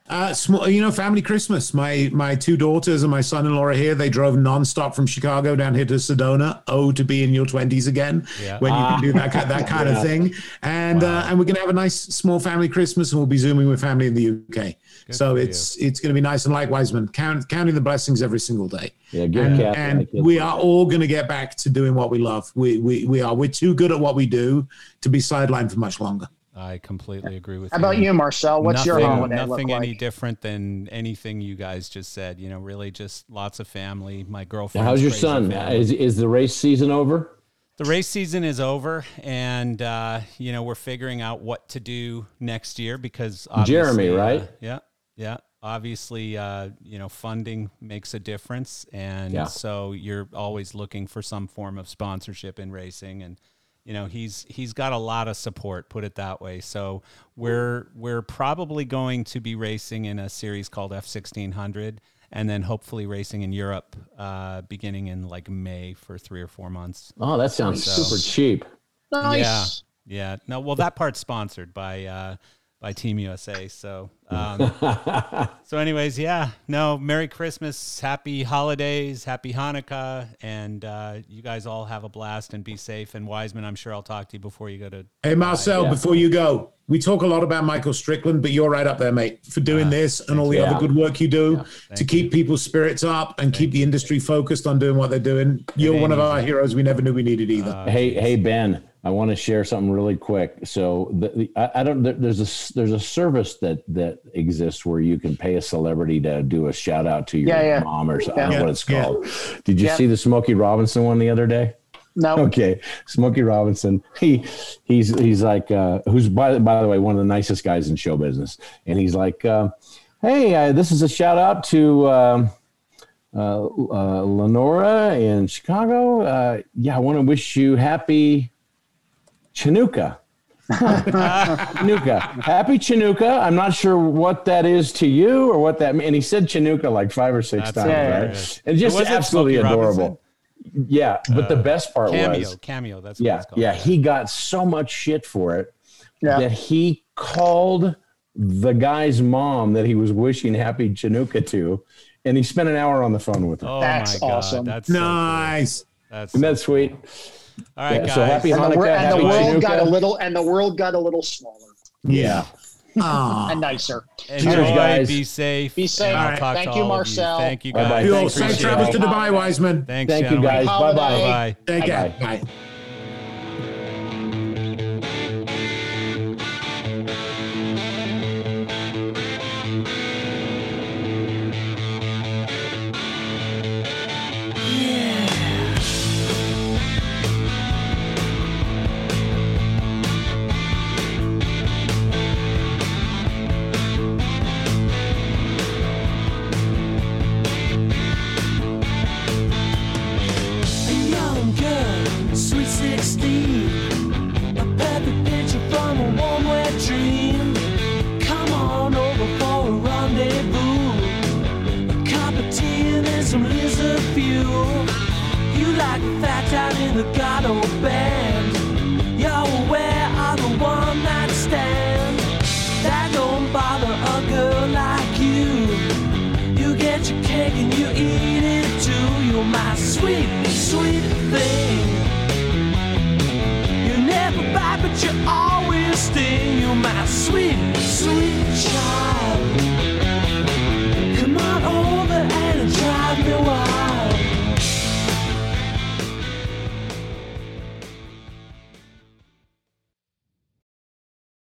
Uh, small, you know, family Christmas. My my two daughters and my son-in-law are here. They drove nonstop from Chicago down here to Sedona. Oh, to be in your twenties again, Yeah. when you can do that that kind Yeah. of thing. And uh, and we're gonna have a nice small family Christmas, and we'll be zooming with family in the UK. so for it's it's gonna be nice. And likewise, man, count, counting the blessings every single day. Yeah, give And, Kathy and we are all gonna get back to doing what we love. We we we are. We're too good at what we do to be sidelined for much longer. I completely agree with How you. about you, Marcel? What's your nothing, holiday nothing look any different than anything you guys just said. You know, really just lots of family. My girlfriend. Now, how's your son? Is, is the race season over? The race season is over, and uh, you know we're figuring out what to do next year because Jeremy, obviously, uh, right? yeah, yeah. Obviously, uh, you know, funding makes a difference, and Yeah. so you're always looking for some form of sponsorship in racing, and you know he's he's got a lot of support. Put it that way. So we're we're probably going to be racing in a series called F sixteen hundred. And then hopefully racing in Europe, uh, beginning in like May for three or four months. Oh, that sounds So- super cheap. Nice. Yeah. Yeah. No, well, that part's sponsored by uh, by Team USA. So, um, so anyways, yeah. No, Merry Christmas, Happy Holidays, Happy Hanukkah, and uh, you guys all have a blast and be safe. And Wiseman, I'm sure I'll talk to you before you go to. Hey, Marcel, Yeah. before you go, we talk a lot about Michael Strickland, but you're right up there, mate, for doing this and all the Yeah. other good work you do to Thank keep people's spirits up and keep the industry focused on doing what they're doing. You're ain't one of our heroes we never knew we needed either. Uh, hey, hey, Ben, I want to share something really quick. So the, the I, I don't. There's a s- there's a service that that exists where you can pay a celebrity to do a shout out to your Yeah, yeah. mom or something. I don't know what it's Yeah. called. Did you Yeah. see the Smokey Robinson one the other day? No. Okay, Smokey Robinson. He he's he's like uh, who's by the, by the way one of the nicest guys in show business, and he's like, uh, hey, uh, this is a shout out to. Um, uh, uh, Lenora in Chicago. Uh, yeah, I want to wish you happy Chinooka. Chinooka. Happy Chinooka. I'm not sure what that is to you or what that means. And he said Chinooka like five or six That's times, hilarious. right? And just it absolutely Smokey adorable. Robinson? Yeah, but the uh, best part Cameo, was, cameo. That's what yeah, it's called. yeah, he got so much shit for it Yeah. that he called the guy's mom that he was wishing happy Chinooka to, and he spent an hour on the phone with her. Oh That's my god, awesome. that's so cool. nice. That's Isn't that sweet? All right, Yeah, guys. so happy And the, wor- Hanukkah, and the happy world got a little and the world got a little smaller Yeah. Ah. and nicer. Enjoy, Cheers, guys. Be safe. Be safe. All right. Thank you, all of Marcel. Thank you, Bye-bye. guys. You all Thanks, safe travels to Dubai, Wiseman. Thanks, Thank you, guys. Bye Holiday. bye. Bye. Take care. Bye-bye. Bye.